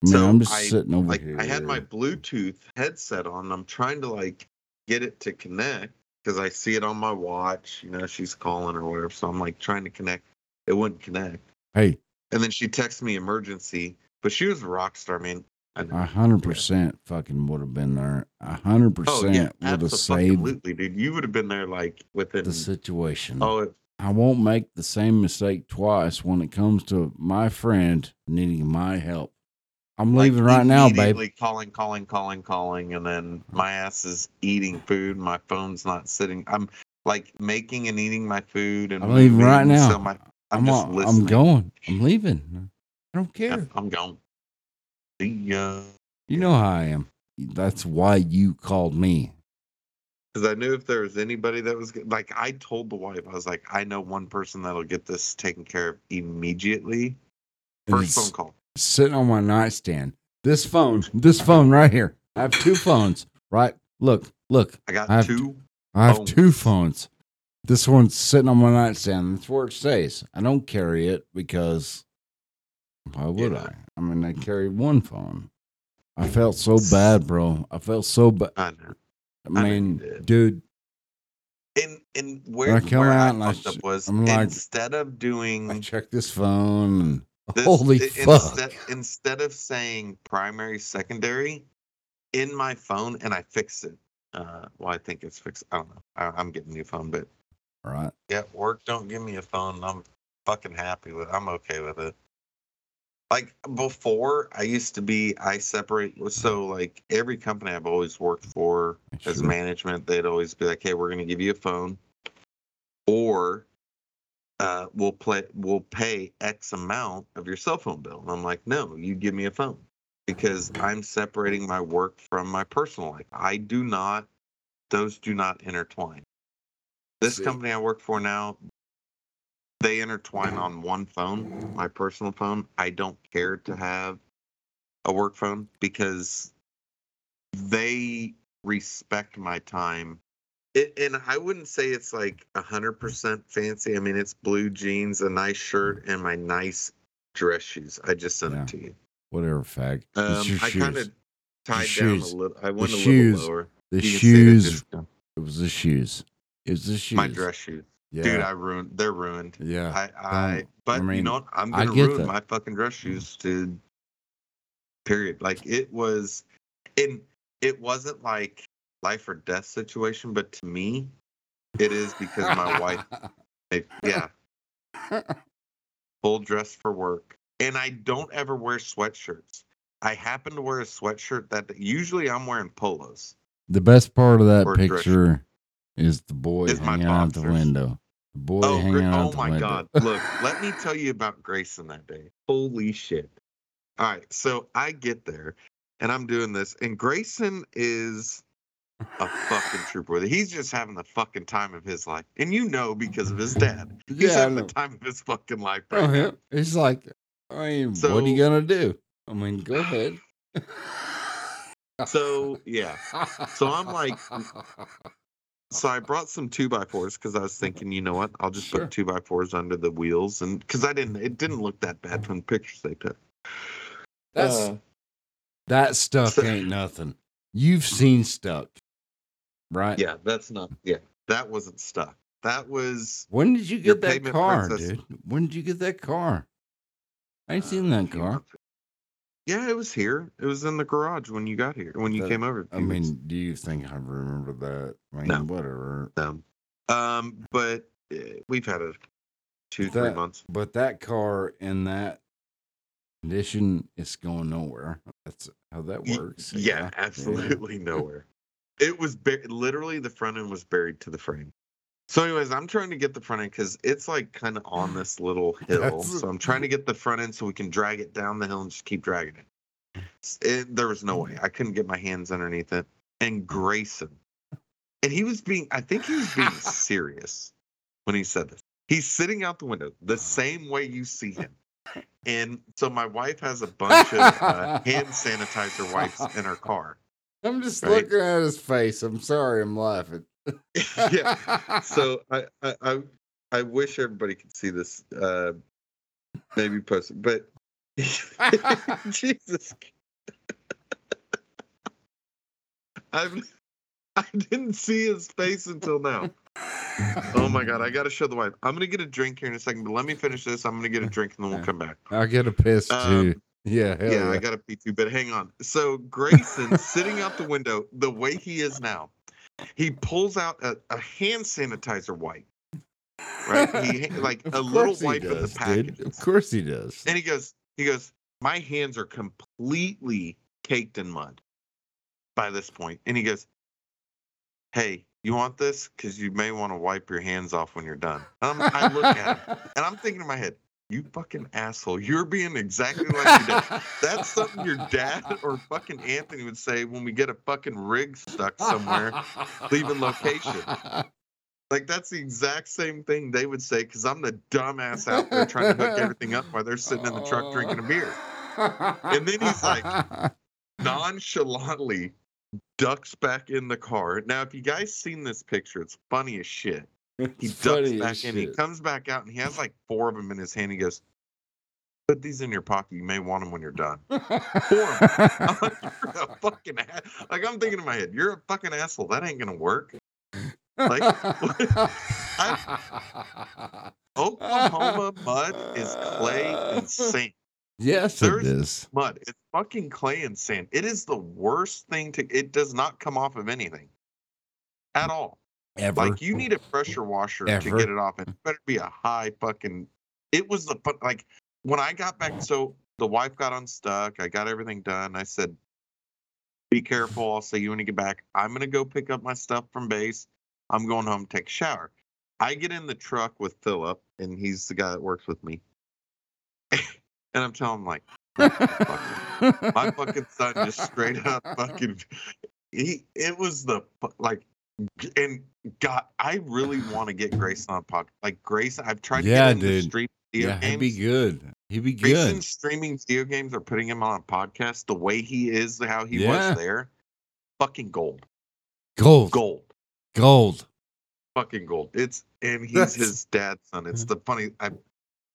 I mean, So I'm just I- sitting over like here. I had my Bluetooth headset on. I'm trying to like get it to connect because I see it on my watch. You know, she's calling or whatever. So I'm like trying to connect. It wouldn't connect. Hey, And then she texted me emergency. But she was a rock star, man. A hundred percent fucking would have been there. A hundred Oh percent would have saved absolutely, dude. You would have been there like within. the situation. Oh, it, I won't make the same mistake twice when it comes to my friend needing my help. I'm like, leaving right now, babe. Calling, calling, calling, calling, and then my ass is eating food. My phone's not sitting. I'm like making and eating my food, and I'm leaving right now. So my, I'm, I'm, just on- listening. I'm going. I'm leaving. I don't care. I'm going. See ya. You know how I am. That's why you called me. Because I knew if there was anybody that was like, I told the wife, I was like, I know one person that'll get this taken care of immediately. First it's phone call. Sitting on my nightstand. This phone, this phone right here. I have two phones, right? Look, look. I got I have two. I have phones. two phones. This one's sitting on my nightstand. That's where it stays. I don't carry it because why would Yeah. I? I mean, I carry one phone. I felt so bad, bro. I felt so bad. I. I mean, dude, And and where, I come where out I and I fucked up s- was I'm like- instead of doing I checked this phone and this, holy i- fuck. Instead, instead of saying primary, secondary, in my phone, and I fixed it. Uh, well, I think it's fixed. I don't know. I, I'm getting a new phone, but right. yeah, work don't give me a phone. I'm fucking happy with. I'm okay with it. Like before, I used to be. I separate. So like every company I've always worked for as management, they'd always be like, "Hey, we're going to give you a phone, or uh, we'll play. We'll pay X amount of your cell phone bill." And I'm like, "No, you give me a phone because I'm separating my work from my personal life. I do not. Those do not intertwine." This See. company I work for now, they intertwine on one phone, my personal phone. I don't care to have a work phone because they respect my time. It, and I wouldn't say it's like a hundred percent fancy. I mean, it's blue jeans, a nice shirt, and my nice dress shoes. I just sent Yeah. it to you. Whatever, fag. Um, I kind of tied down shoes. a little. I went The a shoes. little lower. The You can see that shoes. It was the shoes. It was the shoes. my dress shoes, Yeah. dude. I ruined. They're ruined. yeah. I, I, don't- but I you know what? I'm gonna ruin that. my fucking dress shoes to. Period. Like it was, and it wasn't like life or death situation, but to me, it is because my wife. yeah, full dress for work, and I don't ever wear sweatshirts. I happen to wear a sweatshirt that usually I'm wearing polos. The best part of that Or dress picture is the boy Is my hanging out the window. The boy Oh, hanging Gra- out oh my window. God. Look, let me tell you about Grayson that day. Holy shit. All right. So I get there and I'm doing this, and Grayson is a fucking trooper with it. He's just having the fucking time of his life. And you know because of his dad. He's Yeah, having the time of his fucking life right Oh, now. yeah. It's like, I mean, what are you gonna do? I mean, go ahead. So yeah. So I'm like- So I brought some two by fours because I was thinking, you know what? I'll just Sure. put two by fours under the wheels, and because I didn't, it didn't look that bad from the pictures they took. That's Uh, that stuff so- ain't nothing. You've seen stuck, right? Yeah, that's not. Yeah, that wasn't stuck. That was. When did you get that car, princess- dude? When did you get that car? I ain't seen uh, a that car. Yeah, it was here. It was in the garage when you got here. When you That- came over. I mean, do you think I remember that? I mean, No. whatever. ago. um, but uh, we've had a two, three months. But that car in that condition is going nowhere. That's how that works. Yeah, absolutely nowhere. It was bur- literally the front end was buried to the frame. So, anyways, I'm trying to get the front end because it's like kind of on this little hill. That's- so I'm trying to get the front end so we can drag it down the hill and just keep dragging it. It there was no way I couldn't get my hands underneath it. And Grayson, and he was being, I think he was being serious when he said this. He's sitting out the window the same way you see him. And so my wife has a bunch of uh, hand sanitizer wipes in her car. I'm just Right. looking at his face. I'm sorry, I'm laughing. yeah. So I, I I I wish everybody could see this. Uh, maybe post it, but Jesus. I've I didn't see his face until now. Oh my god! I got to show the wife. I'm gonna get a drink here in a second, but let me finish this. I'm gonna get a drink and then we'll come back. I get a piss too. Um, yeah, yeah, yeah. I got to pee too, but hang on. So Grayson sitting out the window, the way he is now, he pulls out a, a hand sanitizer wipe, right? He like a little wipe of the package, dude. Of course he does. and he goes, he goes, my hands are completely caked in mud by this point, and he goes, hey. You want this? Because you may want to wipe your hands off when you're done. Um, I look at him and I'm thinking in my head, you fucking asshole. You're being exactly like your dad. That's something your dad or fucking Anthony would say when we get a fucking rig stuck somewhere, leaving location. Like that's the exact same thing they would say because I'm the dumbass out there trying to hook everything up while they're sitting in the truck drinking a beer. And then he's like, Nonchalantly ducks back in the car. Now, if you guys seen this picture, it's funny as shit. He ducks back in. He comes back out and he has like four of them in his hand. He goes, "Put these in your pocket. You may want them when you're done." Four of 'em. I'm like, you're a fucking ass. like I'm thinking in my head, you're a fucking asshole. That ain't gonna work. Like, Oklahoma mud is clay and sand. yes, There's- it is. Mud. It's fucking clay and sand. It is the worst thing to. It does not come off of anything at all. Ever. Like you need a pressure washer to get it off. It better be a high fucking. It was the. Like when I got back, so the wife got unstuck. I got everything done. I said, "Be careful." I'll say you when you get back. I'm gonna go pick up my stuff from base. I'm going home to take a shower. I get in the truck with Philip, and he's the guy that works with me. and I'm telling him like, my fucking son just straight up fucking he it was the like and God, I really want to get Grayson on podcast. Like Grayson, I've tried to Yeah, get him to dude. stream video yeah, games. he'd be good. He'd be good. Grayson streaming video games or putting him on a podcast the way he is, how he Yeah. was there. Fucking gold. Gold. Gold. Gold. Fucking gold. It's and he's That's- his dad's son. It's the funny I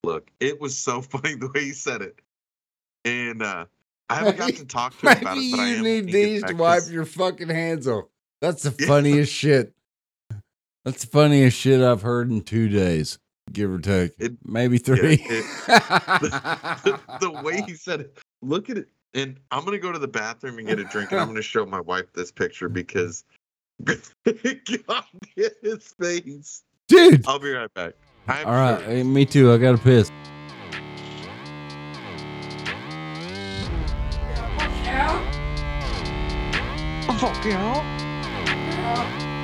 look, it was so funny the way he said it. And uh I haven't got to talk to him about it, but I you am need when these to wipe your fucking hands off. That's the Yeah. funniest shit. That's the funniest shit I've heard in two days, give or take. It- Maybe three. the, the way he said it. Look at it. And I'm gonna go to the bathroom and get a drink, and I'm gonna show my wife this picture because God, get his face. Dude. I'll be right back. I'm All right. sure. Hey, me too. I got to piss. Fuck yeah. Fuck yeah.